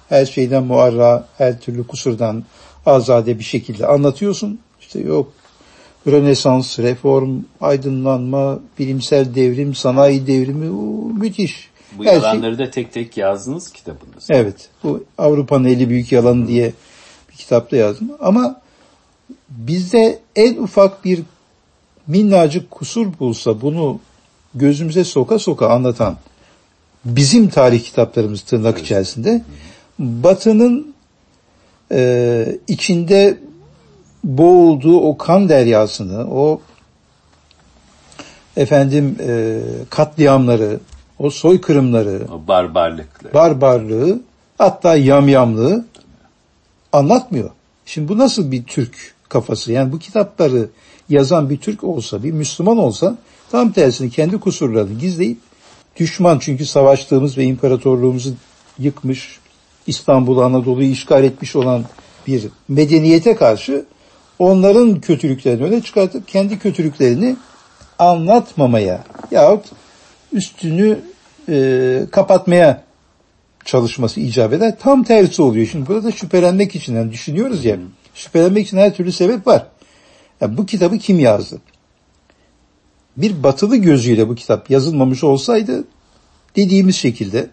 her şeyden muarra, her türlü kusurdan azade bir şekilde anlatıyorsun. İşte yok Rönesans, reform, aydınlanma, bilimsel devrim, sanayi devrimi o müthiş. Bu Her şey- yalanları da tek tek yazdınız kitabınızda. Evet. Bu Avrupa'nın 50 büyük yalanı diye bir kitapta yazdım. Ama bizde en ufak bir minnacık kusur bulsa bunu gözümüze soka soka anlatan bizim tarih kitaplarımız tırnak içerisinde Batı'nın e, içinde boğulduğu o kan deryasını, o efendim e, katliamları, o soykırımları, O barbarlıkları. barbarlığı hatta yamyamlığı anlatmıyor. Şimdi bu nasıl bir Türk kafası? Yani bu kitapları yazan bir Türk olsa, bir Müslüman olsa tam tersini kendi kusurlarını gizleyip düşman çünkü savaştığımız ve imparatorluğumuzu yıkmış, İstanbul, Anadolu'yu işgal etmiş olan bir medeniyete karşı onların kötülüklerini öne çıkartıp kendi kötülüklerini anlatmamaya yahut üstünü e, kapatmaya çalışması icap eder. Tam tersi oluyor. Şimdi burada şüphelenmek için yani düşünüyoruz ya. Şüphelenmek için her türlü sebep var. Yani bu kitabı kim yazdı? Bir batılı gözüyle bu kitap yazılmamış olsaydı dediğimiz şekilde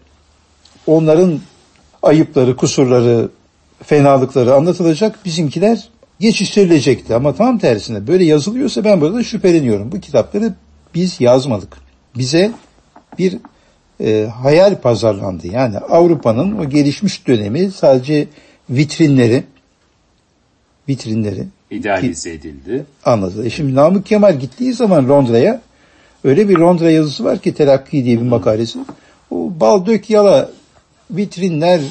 onların ayıpları, kusurları, fenalıkları anlatılacak. Bizimkiler geçiştirilecekti. Ama tam tersine böyle yazılıyorsa ben burada şüpheleniyorum. Bu kitapları biz yazmadık. Bize bir e, hayal pazarlandı. Yani Avrupa'nın o gelişmiş dönemi sadece vitrinleri vitrinleri İdealize edildi. anlatıldı. E şimdi Namık Kemal gittiği zaman Londra'ya öyle bir Londra yazısı var ki Terakki diye bir makalesi. O bal dök yala vitrinler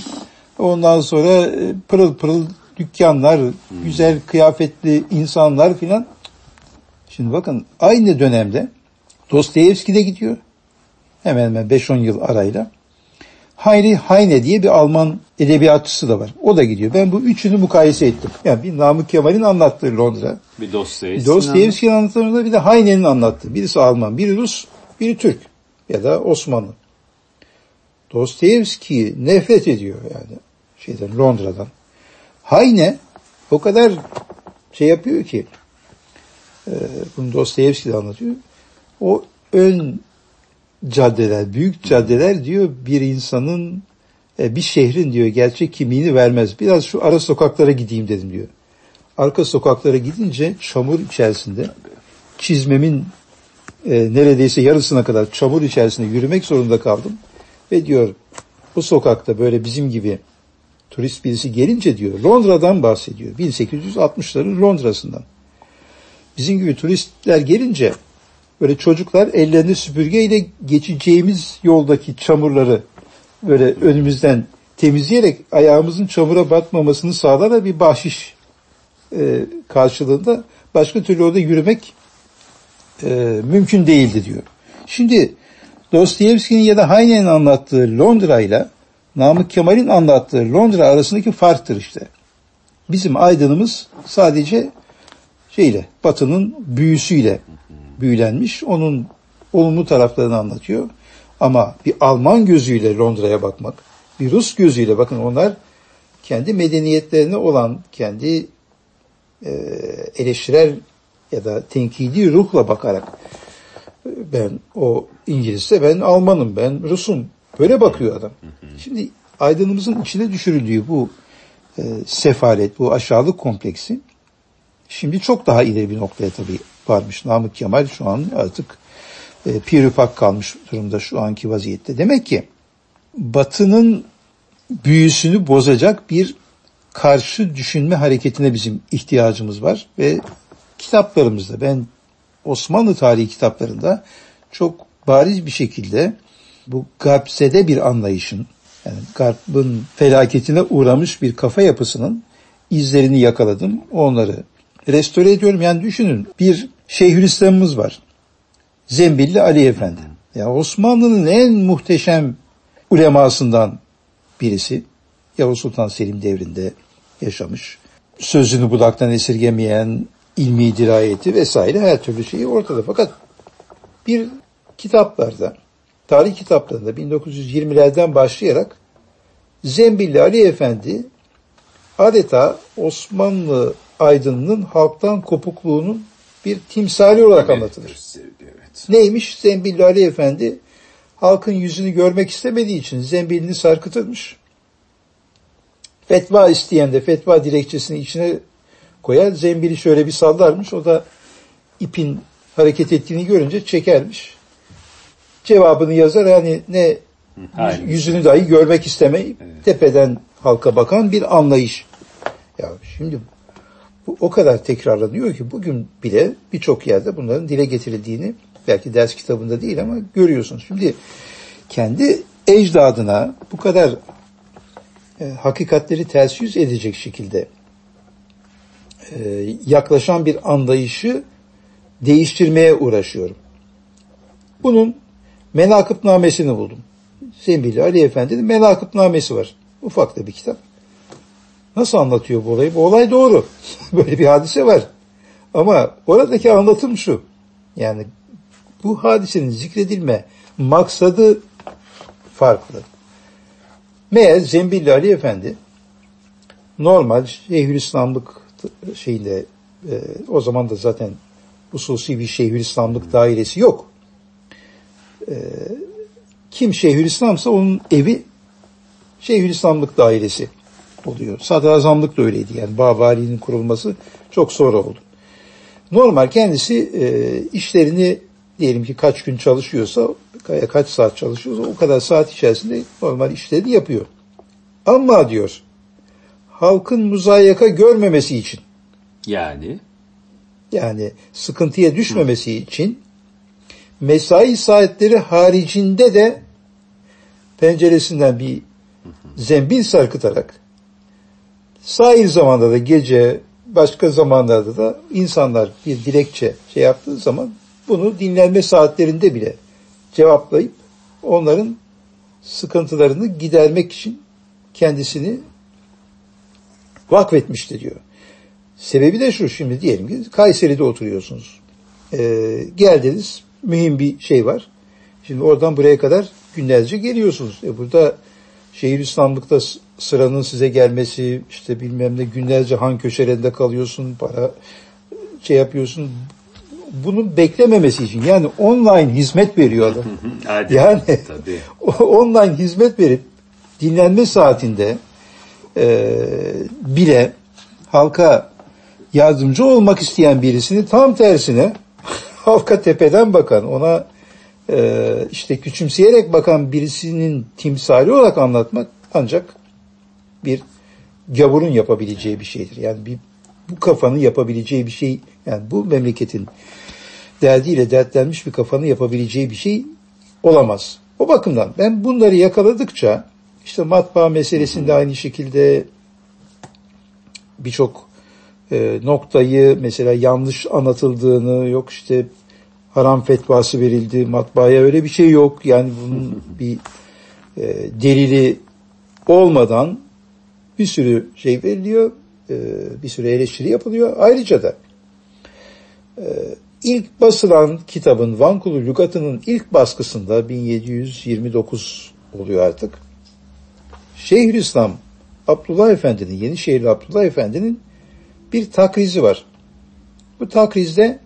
ondan sonra e, pırıl pırıl dükkanlar, güzel kıyafetli insanlar filan. Şimdi bakın aynı dönemde Dostoyevski de gidiyor. Hemen hemen 5-10 yıl arayla. Heinrich Heine diye bir Alman edebiyatçısı da var. O da gidiyor. Ben bu üçünü mukayese ettim. Yani bir Namık Kemal'in anlattığı Londra. Bir Dostoyevski. Dostoyevski'nin anlattığında bir de Heine'nin anlattığı. Birisi Alman, biri Rus, biri Türk ya da Osmanlı. Dostoyevski nefret ediyor yani şeyden Londra'dan. Heine o kadar şey yapıyor ki e, bunu Dostoyevski de anlatıyor. O ön caddeler, büyük caddeler diyor bir insanın, e, bir şehrin diyor gerçek kimliğini vermez. Biraz şu ara sokaklara gideyim dedim diyor. Arka sokaklara gidince çamur içerisinde çizmemin e, neredeyse yarısına kadar çamur içerisinde yürümek zorunda kaldım. Ve diyor bu sokakta böyle bizim gibi turist birisi gelince diyor Londra'dan bahsediyor. 1860'ların Londra'sından. Bizim gibi turistler gelince böyle çocuklar ellerini süpürgeyle geçeceğimiz yoldaki çamurları böyle önümüzden temizleyerek ayağımızın çamura batmamasını sağlar bir bahşiş e, karşılığında başka türlü orada yürümek e, mümkün değildi diyor. Şimdi Dostoyevski'nin ya da Heine'nin anlattığı Londra ile Namık Kemal'in anlattığı Londra arasındaki farktır işte. Bizim aydınımız sadece şeyle, batının büyüsüyle büyülenmiş. Onun olumlu taraflarını anlatıyor. Ama bir Alman gözüyle Londra'ya bakmak, bir Rus gözüyle bakın onlar kendi medeniyetlerine olan, kendi e, eleştirel ya da tenkidi ruhla bakarak ben o İngilizse ben Almanım, ben Rusum. Böyle bakıyor adam. Şimdi aydınımızın içine düşürüldüğü bu e, sefalet, bu aşağılık kompleksi şimdi çok daha ileri bir noktaya tabii varmış. Namık Kemal şu an artık e, piripak kalmış durumda şu anki vaziyette. Demek ki Batı'nın büyüsünü bozacak bir karşı düşünme hareketine bizim ihtiyacımız var ve kitaplarımızda ben Osmanlı tarihi kitaplarında çok bariz bir şekilde bu gapsede bir anlayışın yani Garp'ın felaketine uğramış bir kafa yapısının izlerini yakaladım. Onları restore ediyorum. Yani düşünün bir Şeyhülislam'ımız var. Zembilli Ali Efendi. Ya Osmanlı'nın en muhteşem ulemasından birisi. Yavuz Sultan Selim devrinde yaşamış. Sözünü budaktan esirgemeyen ilmi dirayeti vesaire her türlü şeyi ortada. Fakat bir kitaplarda, tarih kitaplarında 1920'lerden başlayarak Zembilli Ali Efendi adeta Osmanlı aydınının halktan kopukluğunun bir timsali olarak anlatılır. Evet. Neymiş? Zembilli Ali Efendi halkın yüzünü görmek istemediği için zembilini sarkıtırmış. Fetva isteyen de fetva dilekçesini içine koyar. Zembili şöyle bir sallarmış. O da ipin hareket ettiğini görünce çekermiş. Cevabını yazar. Yani ne Aynen. yüzünü dahi görmek istemeyip evet. tepeden halka bakan bir anlayış. Ya şimdi bu o kadar tekrarlanıyor ki bugün bile birçok yerde bunların dile getirildiğini belki ders kitabında değil ama görüyorsunuz. Şimdi kendi ecdadına bu kadar e, hakikatleri ters yüz edecek şekilde e, yaklaşan bir anlayışı değiştirmeye uğraşıyorum. Bunun menakıpnamesini buldum. Zembili Ali Efendi'nin menakıpnamesi var. Ufak da bir kitap. Nasıl anlatıyor bu olayı? Bu olay doğru. Böyle bir hadise var. Ama oradaki anlatım şu. Yani bu hadisenin zikredilme maksadı farklı. Meğer Zembilli Ali Efendi normal Şeyhülislamlık şeyinde e, o zaman da zaten hususi bir Şeyhülislamlık dairesi yok. E, kim Şeyhülislamsa onun evi Şeyhülislamlık dairesi oluyor. Sadrazamlık da öyleydi yani Babali'nin kurulması çok sonra oldu. Normal kendisi e, işlerini diyelim ki kaç gün çalışıyorsa, kaç saat çalışıyorsa o kadar saat içerisinde normal işlerini yapıyor. Ama diyor halkın muzayaka görmemesi için yani yani sıkıntıya düşmemesi Hı. için mesai saatleri haricinde de penceresinden bir zembil sarkıtarak sahil zamanda da gece başka zamanlarda da insanlar bir dilekçe şey yaptığı zaman bunu dinlenme saatlerinde bile cevaplayıp onların sıkıntılarını gidermek için kendisini vakfetmişti diyor. Sebebi de şu şimdi diyelim ki Kayseri'de oturuyorsunuz. Ee, geldiniz mühim bir şey var. Şimdi oradan buraya kadar günlerce geliyorsunuz. E burada şehir İslamlıkta sıranın size gelmesi, işte bilmem ne günlerce han köşelerinde kalıyorsun, para şey yapıyorsun. bunu beklememesi için yani online hizmet veriyor adam. Yani Tabii. online hizmet verip dinlenme saatinde e, bile halka yardımcı olmak isteyen birisini tam tersine halka tepeden bakan ona e, işte küçümseyerek bakan birisinin timsali olarak anlatmak ancak bir gavurun yapabileceği bir şeydir. Yani bir bu kafanın yapabileceği bir şey yani bu memleketin derdiyle dertlenmiş bir kafanın yapabileceği bir şey olamaz. O bakımdan ben bunları yakaladıkça işte matbaa meselesinde aynı şekilde birçok e, noktayı mesela yanlış anlatıldığını yok işte haram fetvası verildi matbaaya öyle bir şey yok. Yani bunun bir e, delili olmadan bir sürü şey veriliyor e, bir sürü eleştiri yapılıyor. Ayrıca da e, ilk basılan kitabın Vankulu Lügatı'nın ilk baskısında 1729 oluyor artık. Şeyhülislam Abdullah Efendi'nin Yenişehirli Abdullah Efendi'nin bir takrizi var. Bu takrizde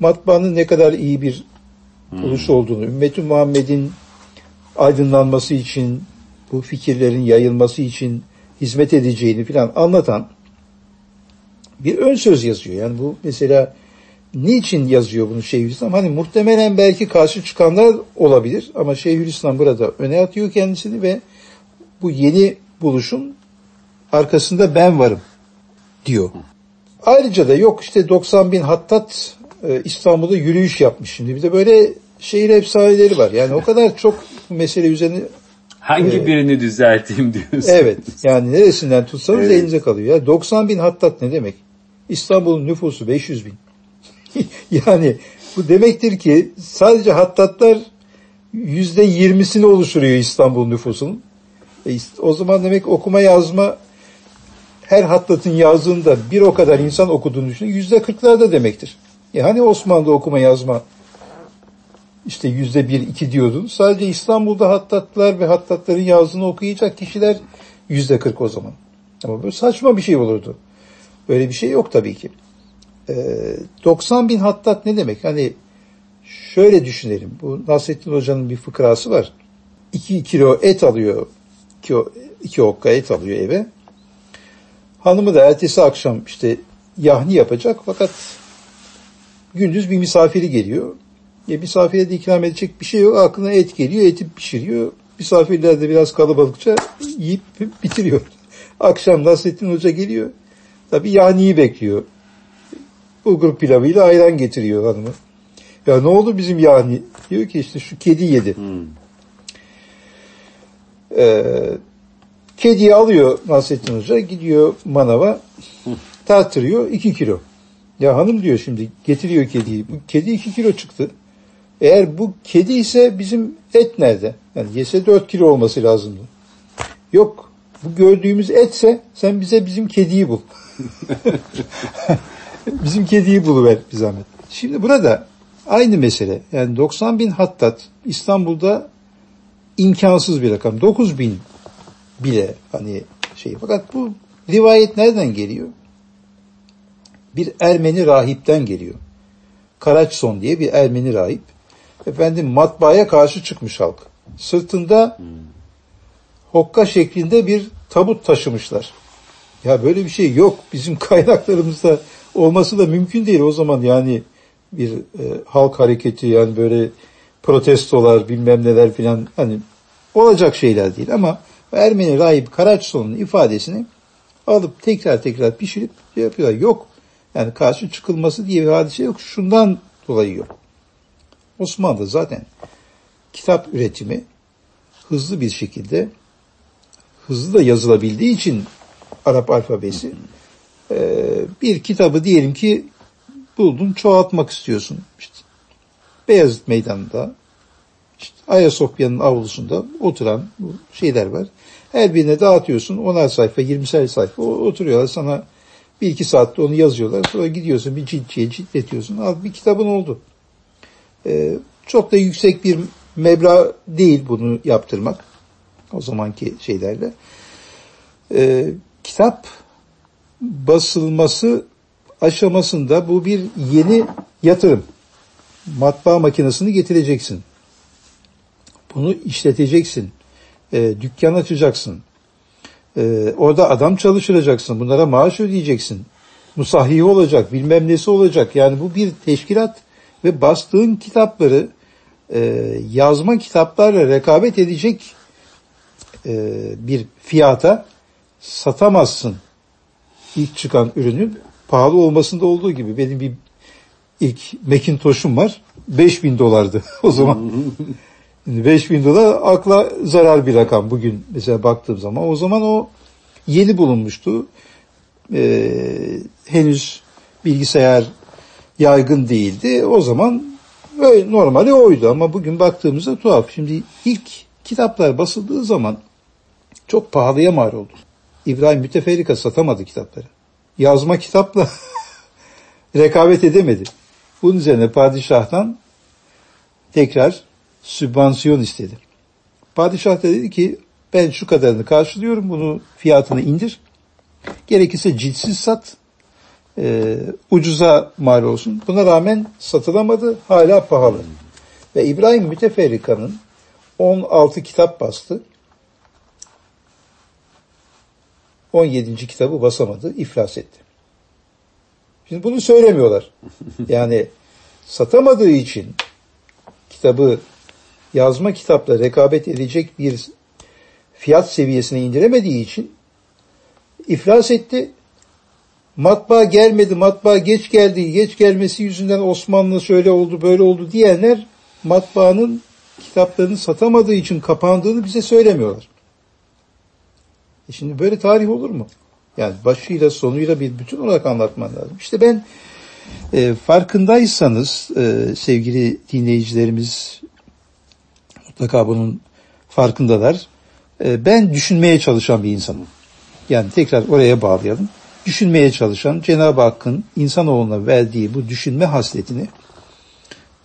matbaanın ne kadar iyi bir buluş olduğunu, ümmeti Muhammed'in aydınlanması için, bu fikirlerin yayılması için hizmet edeceğini falan anlatan bir ön söz yazıyor. Yani bu mesela niçin yazıyor bunu Şeyhülislam? Hani muhtemelen belki karşı çıkanlar olabilir ama Şeyhülislam burada öne atıyor kendisini ve bu yeni buluşun arkasında ben varım diyor. Ayrıca da yok işte 90 bin hattat e, İstanbul'da yürüyüş yapmış şimdi. Bir de böyle şehir efsaneleri var. Yani o kadar çok mesele üzerine Hangi birini düzelteyim diyorsun? evet yani neresinden tutsanız Evet. elinize kalıyor. Ya 90 bin hattat ne demek? İstanbul'un nüfusu 500 bin. yani bu demektir ki sadece hattatlar yüzde yirmisini oluşturuyor İstanbul nüfusunun. E, o zaman demek okuma yazma her hattatın yazdığında bir o kadar insan okuduğunu düşünün. Yüzde kırklarda demektir. E hani Osmanlı'da okuma yazma işte yüzde bir iki diyordun. Sadece İstanbul'da hattatlar ve hattatların yazdığını okuyacak kişiler yüzde kırk o zaman. Ama böyle saçma bir şey olurdu. Böyle bir şey yok tabii ki. Ee, 90 bin hattat ne demek? Hani şöyle düşünelim. Bu Nasrettin Hoca'nın bir fıkrası var. 2 kilo et alıyor. 2, iki okka et alıyor eve. Hanımı da ertesi akşam işte yahni yapacak fakat gündüz bir misafiri geliyor. E, misafire de ikram edecek bir şey yok. Aklına et geliyor, eti pişiriyor. Misafirler de biraz kalabalıkça yiyip bitiriyor. Akşam Nasrettin Hoca geliyor. Tabii yahniyi bekliyor. Bulgur pilavıyla ayran getiriyor hanımı. Ya ne oldu bizim yahni? Diyor ki işte şu kedi yedi. Hmm. Ee, kediyi alıyor Nasrettin Hoca gidiyor manava tartırıyor 2 kilo. Ya hanım diyor şimdi getiriyor kediyi. Bu kedi 2 kilo çıktı. Eğer bu kedi ise bizim et nerede? Yani yese 4 kilo olması lazımdı. Yok. Bu gördüğümüz etse sen bize bizim kediyi bul. bizim kediyi buluver bir zahmet. Şimdi burada aynı mesele. Yani 90 bin hattat İstanbul'da imkansız bir rakam. 9 bin bile hani şey. Fakat bu rivayet nereden geliyor? Bir Ermeni rahipten geliyor. Karaçson diye bir Ermeni rahip. Efendim matbaaya karşı çıkmış halk. Sırtında hokka şeklinde bir tabut taşımışlar. Ya böyle bir şey yok. Bizim kaynaklarımızda olması da mümkün değil o zaman yani bir e, halk hareketi yani böyle protestolar bilmem neler filan hani olacak şeyler değil ama Ermeni rahip Karaçson'un ifadesini alıp tekrar tekrar pişirip şey yapıyorlar. Yok. Yani karşı çıkılması diye bir hadise yok. Şundan dolayı yok. Osmanlı zaten kitap üretimi hızlı bir şekilde hızlı da yazılabildiği için Arap alfabesi e, bir kitabı diyelim ki buldun çoğaltmak istiyorsun. İşte Beyazıt Meydanı'nda Ayasofya'nın avlusunda oturan şeyler var. Her birine dağıtıyorsun. Onar sayfa, 20'ser sayfa oturuyorlar sana bir iki saatte onu yazıyorlar. Sonra gidiyorsun bir ciltçiye ciltletiyorsun. Al bir kitabın oldu. Ee, çok da yüksek bir meblağ değil bunu yaptırmak. O zamanki şeylerle. Ee, kitap basılması aşamasında bu bir yeni yatırım. Matbaa makinesini getireceksin. Bunu işleteceksin. E, dükkan açacaksın. E, orada adam çalıştıracaksın. Bunlara maaş ödeyeceksin. Musahhi olacak, bilmem nesi olacak. Yani bu bir teşkilat ve bastığın kitapları e, yazma kitaplarla rekabet edecek e, bir fiyata satamazsın. İlk çıkan ürünün pahalı olmasında olduğu gibi benim bir ilk Macintosh'um var. 5000 dolardı o zaman. 5000 dolar akla zarar bir rakam bugün mesela baktığım zaman. O zaman o yeni bulunmuştu. Ee, henüz bilgisayar yaygın değildi. O zaman öyle, normali oydu ama bugün baktığımızda tuhaf. Şimdi ilk kitaplar basıldığı zaman çok pahalıya mal oldu. İbrahim Müteferrika satamadı kitapları. Yazma kitapla rekabet edemedi. Bunun üzerine padişahtan tekrar sübvansiyon istedi. Padişah da dedi ki ben şu kadarını karşılıyorum bunu fiyatını indir. Gerekirse ciltsiz sat e, ucuza mal olsun. Buna rağmen satılamadı hala pahalı. Ve İbrahim Müteferrika'nın 16 kitap bastı. 17. kitabı basamadı, iflas etti. Şimdi bunu söylemiyorlar. Yani satamadığı için kitabı yazma kitapla rekabet edecek bir fiyat seviyesine indiremediği için iflas etti. Matbaa gelmedi, matbaa geç geldi, geç gelmesi yüzünden Osmanlı şöyle oldu, böyle oldu diyenler matbaanın kitaplarını satamadığı için kapandığını bize söylemiyorlar. E şimdi böyle tarih olur mu? Yani başıyla sonuyla bir bütün olarak anlatman lazım. İşte ben e, farkındaysanız e, sevgili dinleyicilerimiz mutlaka bunun farkındalar. E, ben düşünmeye çalışan bir insanım. Yani tekrar oraya bağlayalım. Düşünmeye çalışan Cenab-ı Hakk'ın insanoğluna verdiği bu düşünme hasletini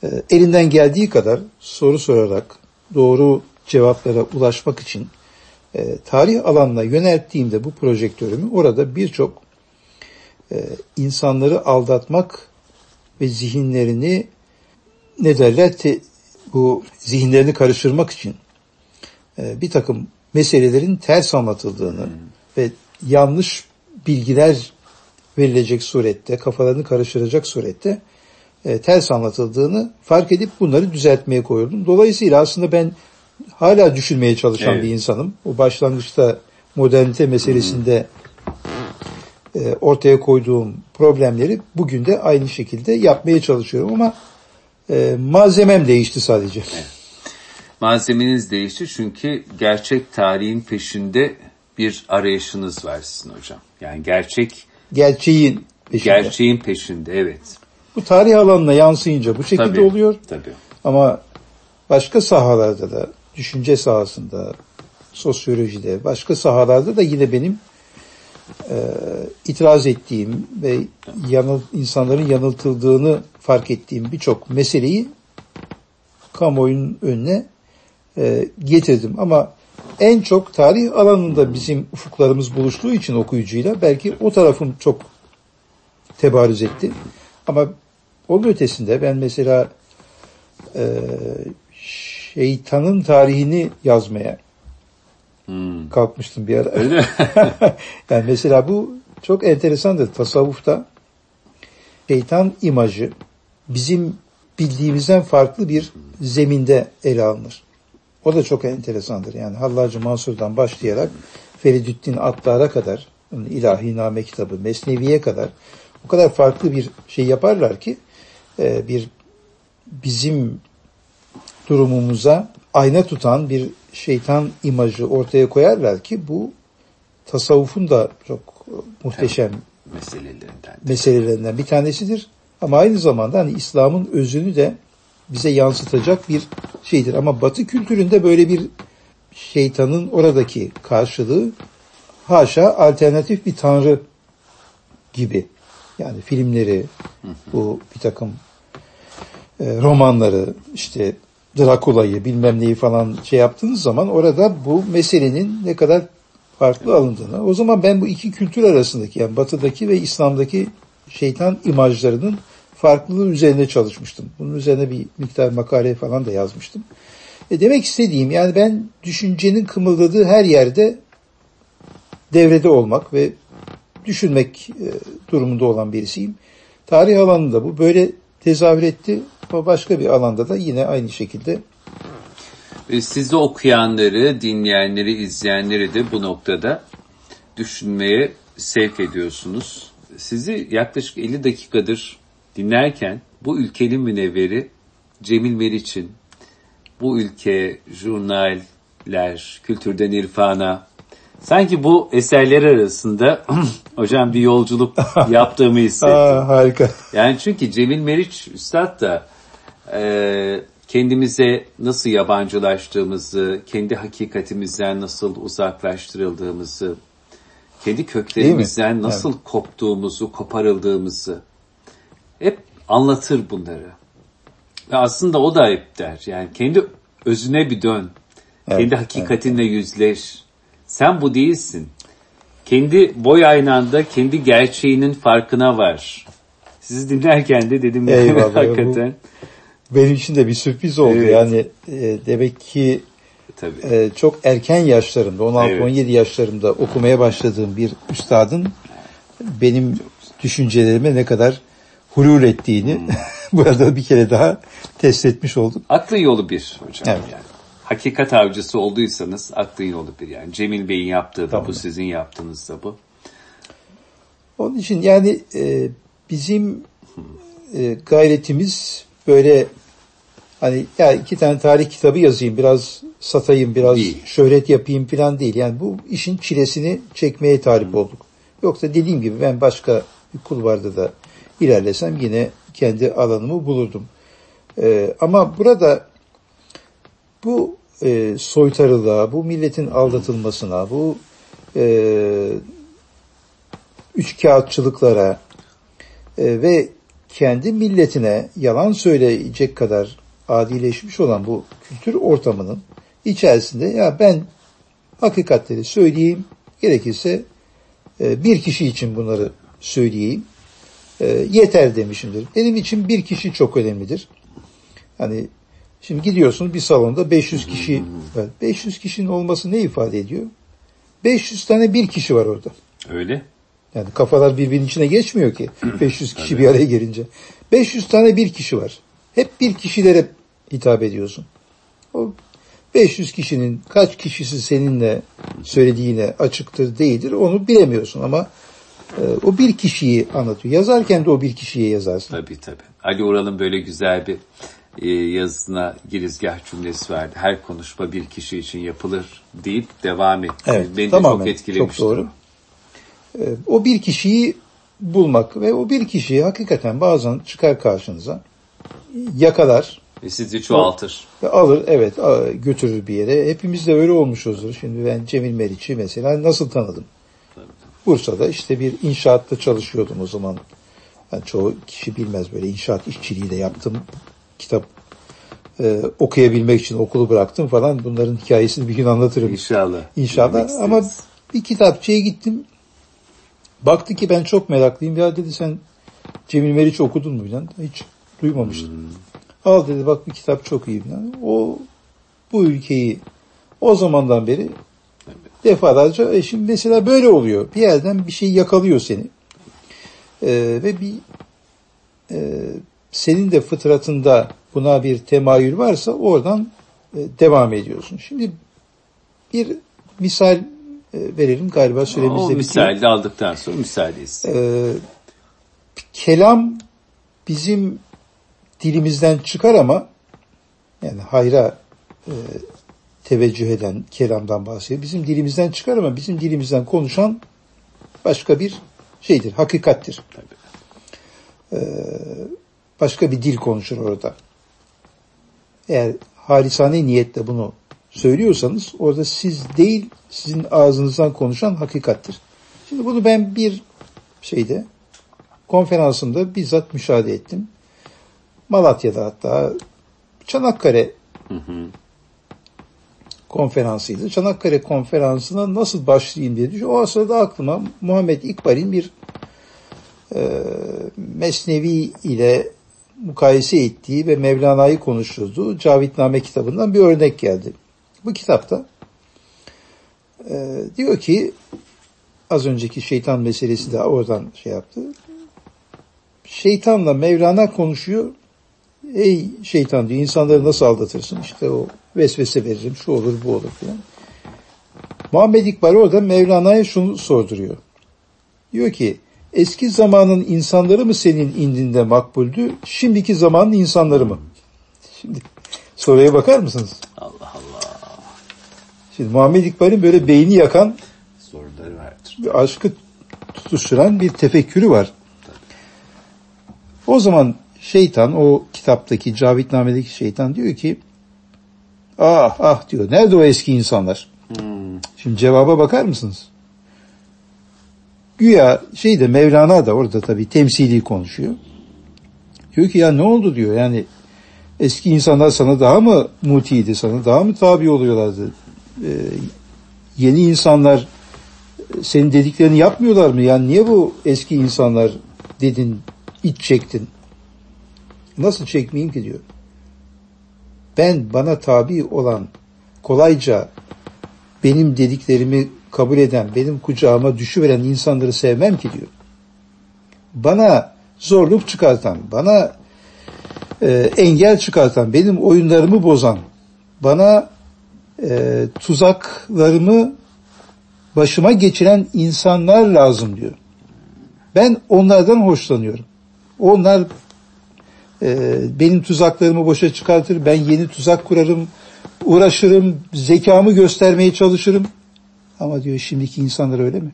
e, elinden geldiği kadar soru sorarak doğru cevaplara ulaşmak için e, tarih alanına yönelttiğimde bu projektörümü orada birçok e, insanları aldatmak ve zihinlerini ne derler bu zihinlerini karıştırmak için e, bir takım meselelerin ters anlatıldığını hmm. ve yanlış bilgiler verilecek surette, kafalarını karıştıracak surette e, ters anlatıldığını fark edip bunları düzeltmeye koyuldum. Dolayısıyla aslında ben hala düşünmeye çalışan evet. bir insanım. O başlangıçta modernite meselesinde e, ortaya koyduğum problemleri bugün de aynı şekilde yapmaya çalışıyorum ama e, malzemem değişti sadece. Evet. Malzemeniz değişti çünkü gerçek tarihin peşinde bir arayışınız var sizin hocam. Yani gerçek gerçeğin peşinde. Gerçeğin peşinde evet. Bu tarih alanına yansıyınca bu şekilde tabii, oluyor. Tabii. Ama başka sahalarda da düşünce sahasında, sosyolojide, başka sahalarda da yine benim e, itiraz ettiğim ve yanıl, insanların yanıltıldığını fark ettiğim birçok meseleyi kamuoyunun önüne e, getirdim. Ama en çok tarih alanında bizim ufuklarımız buluştuğu için okuyucuyla belki o tarafım çok tebarüz etti. Ama onun ötesinde ben mesela e, şeytanın tarihini yazmaya hmm. kalkmıştım bir ara. Öyle yani mesela bu çok enteresandır. Tasavvufta şeytan imajı bizim bildiğimizden farklı bir zeminde ele alınır. O da çok enteresandır. Yani Hallacı Mansur'dan başlayarak Feridüddin Attar'a kadar, İlahi Name kitabı, Mesnevi'ye kadar o kadar farklı bir şey yaparlar ki e, bir bizim durumumuza ayna tutan bir şeytan imajı ortaya koyarlar ki bu tasavvufun da çok muhteşem meselelerinden. meselelerinden bir tanesidir. Ama aynı zamanda hani İslam'ın özünü de bize yansıtacak bir şeydir. Ama Batı kültüründe böyle bir şeytanın oradaki karşılığı haşa alternatif bir tanrı gibi. Yani filmleri, bu bir takım e, romanları, işte Drakula'yı bilmem neyi falan şey yaptığınız zaman orada bu meselenin ne kadar farklı alındığını. O zaman ben bu iki kültür arasındaki yani batıdaki ve İslam'daki şeytan imajlarının farklılığı üzerinde çalışmıştım. Bunun üzerine bir miktar makale falan da yazmıştım. E demek istediğim yani ben düşüncenin kımıldadığı her yerde devrede olmak ve düşünmek e, durumunda olan birisiyim. Tarih alanında bu böyle tezahür etti ama başka bir alanda da yine aynı şekilde E, Sizi okuyanları, dinleyenleri, izleyenleri de bu noktada düşünmeye sevk ediyorsunuz. Sizi yaklaşık 50 dakikadır dinlerken bu ülkenin münevveri Cemil Meriç'in bu ülke, jurnaller, kültürden irfana, sanki bu eserler arasında hocam bir yolculuk yaptığımı hissettim. Aa, harika. Yani çünkü Cemil Meriç Üstad da kendimize nasıl yabancılaştığımızı, kendi hakikatimizden nasıl uzaklaştırıldığımızı, kendi köklerimizden nasıl koptuğumuzu, koparıldığımızı hep anlatır bunları. Ve aslında o da hep der. Yani kendi özüne bir dön. Evet, kendi hakikatinle yüzleş. Sen bu değilsin. Kendi boy aynanda kendi gerçeğinin farkına var. Sizi dinlerken de dedim Eyvallah, hakikaten. Benim için de bir sürpriz oldu. Evet. Yani e, demek ki Tabii. e, çok erken yaşlarımda 16-17 Evet. yaşlarımda okumaya başladığım bir üstadın benim düşüncelerime ne kadar hulul ettiğini Hmm. burada bir kere daha test etmiş olduk. Aklın yolu bir hocam Evet. yani. Hakikat avcısı olduysanız aklın yolu bir yani. Cemil Bey'in yaptığı da Tamam. bu, sizin yaptığınız da bu. Onun için yani e, bizim e, gayretimiz böyle hani ya iki tane tarih kitabı yazayım biraz satayım biraz Değil. şöhret yapayım falan değil. Yani bu işin çilesini çekmeye talip olduk. Yoksa dediğim gibi ben başka bir kulvarda da ilerlesem yine kendi alanımı bulurdum. E, ama burada bu e, soytarılığa, bu milletin aldatılmasına, bu e, üç kağıtçılıklara e, ve kendi milletine yalan söyleyecek kadar adileşmiş olan bu kültür ortamının içerisinde ya ben hakikatleri söyleyeyim gerekirse e, bir kişi için bunları söyleyeyim e, yeter demişimdir. Benim için bir kişi çok önemlidir. Hani şimdi gidiyorsun bir salonda 500 kişi var. 500 kişinin olması ne ifade ediyor? 500 tane bir kişi var orada. Öyle. Yani kafalar birbirinin içine geçmiyor ki 500 kişi bir araya gelince. 500 tane bir kişi var. Hep bir kişilere hitap ediyorsun. O 500 kişinin kaç kişisi seninle söylediğine açıktır değildir onu bilemiyorsun ama e, o bir kişiyi anlatıyor. Yazarken de o bir kişiye yazarsın. Tabii tabii. Ali Ural'ın böyle güzel bir e, yazısına girizgah cümlesi verdi. Her konuşma bir kişi için yapılır deyip devam etti. Evet, Beni de tamamen. çok etkilemişti. Çok doğru. E, o bir kişiyi bulmak ve o bir kişiyi hakikaten bazen çıkar karşınıza yakalar, Ve sizi çoğaltır. Alır evet götürür bir yere. Hepimiz de öyle olmuşuzdur. Şimdi ben Cemil Meriç'i mesela nasıl tanıdım? Bursa'da işte bir inşaatta çalışıyordum o zaman. Yani çoğu kişi bilmez böyle inşaat işçiliği de yaptım. Kitap e, okuyabilmek için okulu bıraktım falan. Bunların hikayesini bir gün anlatırım. İnşallah. İnşallah ama bir kitapçıya gittim. Baktı ki ben çok meraklıyım. Ya dedi sen Cemil Meriç okudun mu? Hiç duymamıştım. Al dedi bak bir kitap çok iyi. Falan. O bu ülkeyi o zamandan beri defalarca e şimdi mesela böyle oluyor. Bir yerden bir şey yakalıyor seni. Ee, ve bir e, senin de fıtratında buna bir temayül varsa oradan e, devam ediyorsun. Şimdi bir misal e, verelim galiba O süremiz de bitiyor. misali de aldıktan sonra müsaadeyiz. Ee, kelam bizim dilimizden çıkar ama yani hayra e, teveccüh eden kelamdan bahsediyor. Bizim dilimizden çıkar ama bizim dilimizden konuşan başka bir şeydir, hakikattir. Ee, başka bir dil konuşur orada. Eğer halisane niyetle bunu söylüyorsanız orada siz değil sizin ağzınızdan konuşan hakikattir. Şimdi bunu ben bir şeyde konferansımda bizzat müşahede ettim. Malatya'da hatta Çanakkale konferansıydı. Çanakkale konferansına nasıl başlayayım diye düşünüyorum. O sırada aklıma Muhammed İkbal'in bir e, Mesnevi ile mukayese ettiği ve Mevlana'yı konuşturduğu Cavitname kitabından bir örnek geldi. Bu kitapta e, diyor ki az önceki şeytan meselesi de oradan şey yaptı. Şeytanla Mevlana konuşuyor. Ey şeytan diyor insanları nasıl aldatırsın? İşte o vesvese veririm şu olur bu olur filan. Muhammed İkbal orada Mevlana'ya şunu sorduruyor. Diyor ki eski zamanın insanları mı senin indinde makbuldü, şimdiki zamanın insanları mı? Şimdi soruya bakar mısınız? Allah Allah. Şimdi Muhammed İkbal'in böyle beyni yakan Soruları vardır. bir aşkı tutuşturan bir tefekkürü var. O zaman şeytan, o kitaptaki Cavitname'deki şeytan diyor ki ah ah diyor nerede o eski insanlar? Şimdi cevaba bakar mısınız? Güya şeyde Mevlana da orada tabii temsili konuşuyor. Diyor ki ya ne oldu diyor yani eski insanlar sana daha mı mutiydi, sana daha mı tabi oluyorlardı? Ee, yeni insanlar senin dediklerini yapmıyorlar mı? Yani niye bu eski insanlar dedin, iç çektin? Nasıl çekmeyeyim ki diyor. Ben bana tabi olan, kolayca benim dediklerimi kabul eden, benim kucağıma düşüveren insanları sevmem ki diyor. Bana zorluk çıkartan, bana e, engel çıkartan, benim oyunlarımı bozan, bana e, tuzaklarımı başıma geçiren insanlar lazım diyor. Ben onlardan hoşlanıyorum. Onlar e, benim tuzaklarımı boşa çıkartır, ben yeni tuzak kurarım, uğraşırım, zekamı göstermeye çalışırım. Ama diyor şimdiki insanlar öyle mi?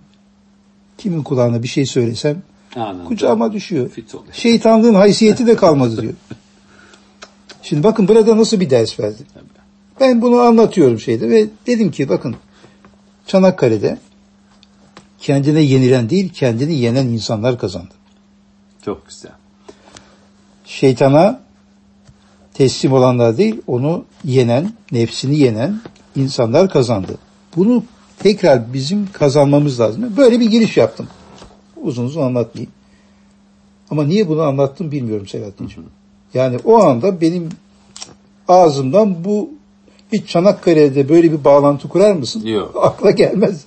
Kimin kulağına bir şey söylesem Anladım. kucağıma düşüyor. Şeytanlığın haysiyeti de kalmadı diyor. Şimdi bakın burada nasıl bir ders verdi. Ben bunu anlatıyorum şeyde ve dedim ki bakın Çanakkale'de kendine yenilen değil kendini yenen insanlar kazandı. Çok güzel. Şeytana teslim olanlar değil onu yenen, nefsini yenen insanlar kazandı. Bunu tekrar bizim kazanmamız lazım. Böyle bir giriş yaptım. Uzun uzun anlatmayayım. Ama niye bunu anlattım bilmiyorum Selahattin'ciğim. Yani o anda benim ağzımdan bu hiç Çanakkale'de böyle bir bağlantı kurar mısın? Yok. Akla gelmez.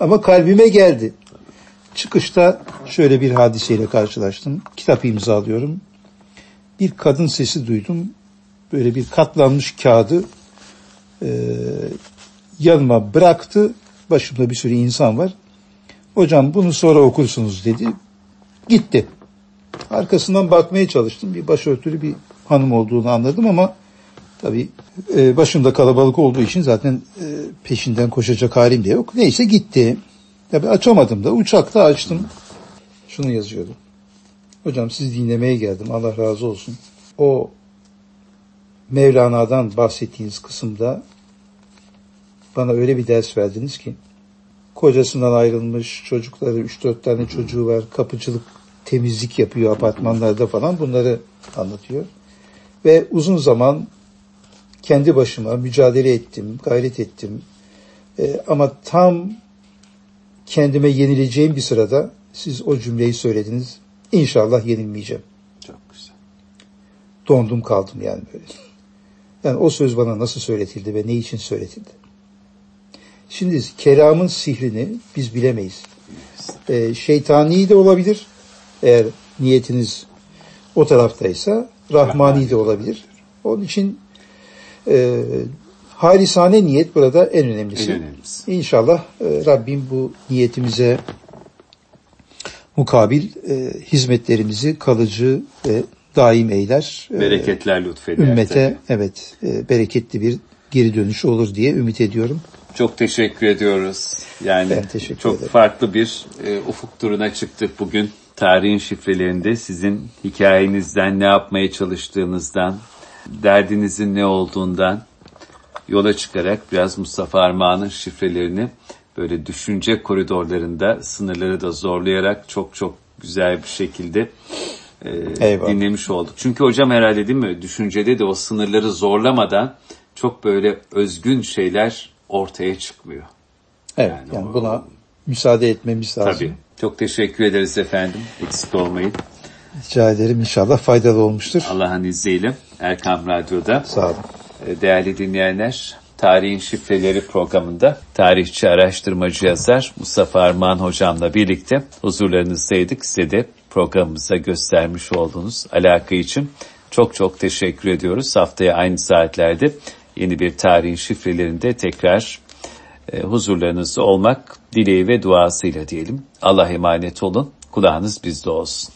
Ama kalbime geldi. Çıkışta şöyle bir hadiseyle karşılaştım. Kitap imzalıyorum. Bir kadın sesi duydum. Böyle bir katlanmış kağıdı e, yanıma bıraktı. Başımda bir sürü insan var. Hocam bunu sonra okursunuz dedi. Gitti. Arkasından bakmaya çalıştım. Bir başörtülü bir hanım olduğunu anladım ama tabii e, başımda kalabalık olduğu için zaten e, peşinden koşacak halim de yok. Neyse gitti. Tabii açamadım da uçakta açtım. Şunu yazıyordum. Hocam siz dinlemeye geldim. Allah razı olsun. O Mevlana'dan bahsettiğiniz kısımda bana öyle bir ders verdiniz ki kocasından ayrılmış, çocukları 3-4 tane çocuğu var, kapıcılık, temizlik yapıyor apartmanlarda falan bunları anlatıyor. Ve uzun zaman kendi başıma mücadele ettim, gayret ettim. Ee, ama tam kendime yenileceğim bir sırada siz o cümleyi söylediniz. İnşallah yenilmeyeceğim. Çok güzel. Dondum kaldım yani böyle. Yani o söz bana nasıl söyletildi ve ne için söyletildi? Şimdi kelamın sihrini biz bilemeyiz. Ee, şeytani de olabilir. Eğer niyetiniz o taraftaysa rahmani de olabilir. Onun için e, halisane niyet burada en önemlisi. En önemlisi. İnşallah e, Rabbim bu niyetimize mukabil e, hizmetlerimizi kalıcı ve daim eyler. E, Bereketler lütfeder. ümmete tabii. evet e, bereketli bir geri dönüş olur diye ümit ediyorum. Çok teşekkür ediyoruz. Yani Ben teşekkür çok ederim. farklı bir e, ufuk turuna çıktık bugün. Tarihin şifrelerinde sizin hikayenizden, ne yapmaya çalıştığınızdan, derdinizin ne olduğundan yola çıkarak biraz Mustafa Armağan'ın şifrelerini böyle düşünce koridorlarında sınırları da zorlayarak çok çok güzel bir şekilde e, Eyvallah. dinlemiş olduk. Çünkü hocam herhalde değil mi düşüncede de o sınırları zorlamadan çok böyle özgün şeyler ortaya çıkmıyor. Evet Yani yani, o- buna müsaade etmemiz lazım. Tabii. Çok teşekkür ederiz efendim. Eksik olmayın. Rica ederim inşallah faydalı olmuştur. Allah'ın izniyle Erkam Radyo'da Sağ olun. e, değerli dinleyenler Tarihin Şifreleri programında tarihçi araştırmacı yazar Mustafa Armağan hocamla birlikte huzurlarınızdaydık. Size de programımıza göstermiş olduğunuz alaka için çok çok teşekkür ediyoruz. Haftaya aynı saatlerde yeni bir tarihin şifrelerinde tekrar e, huzurlarınızda olmak dileği ve duasıyla diyelim. Allah emanet olun. Kulağınız bizde olsun.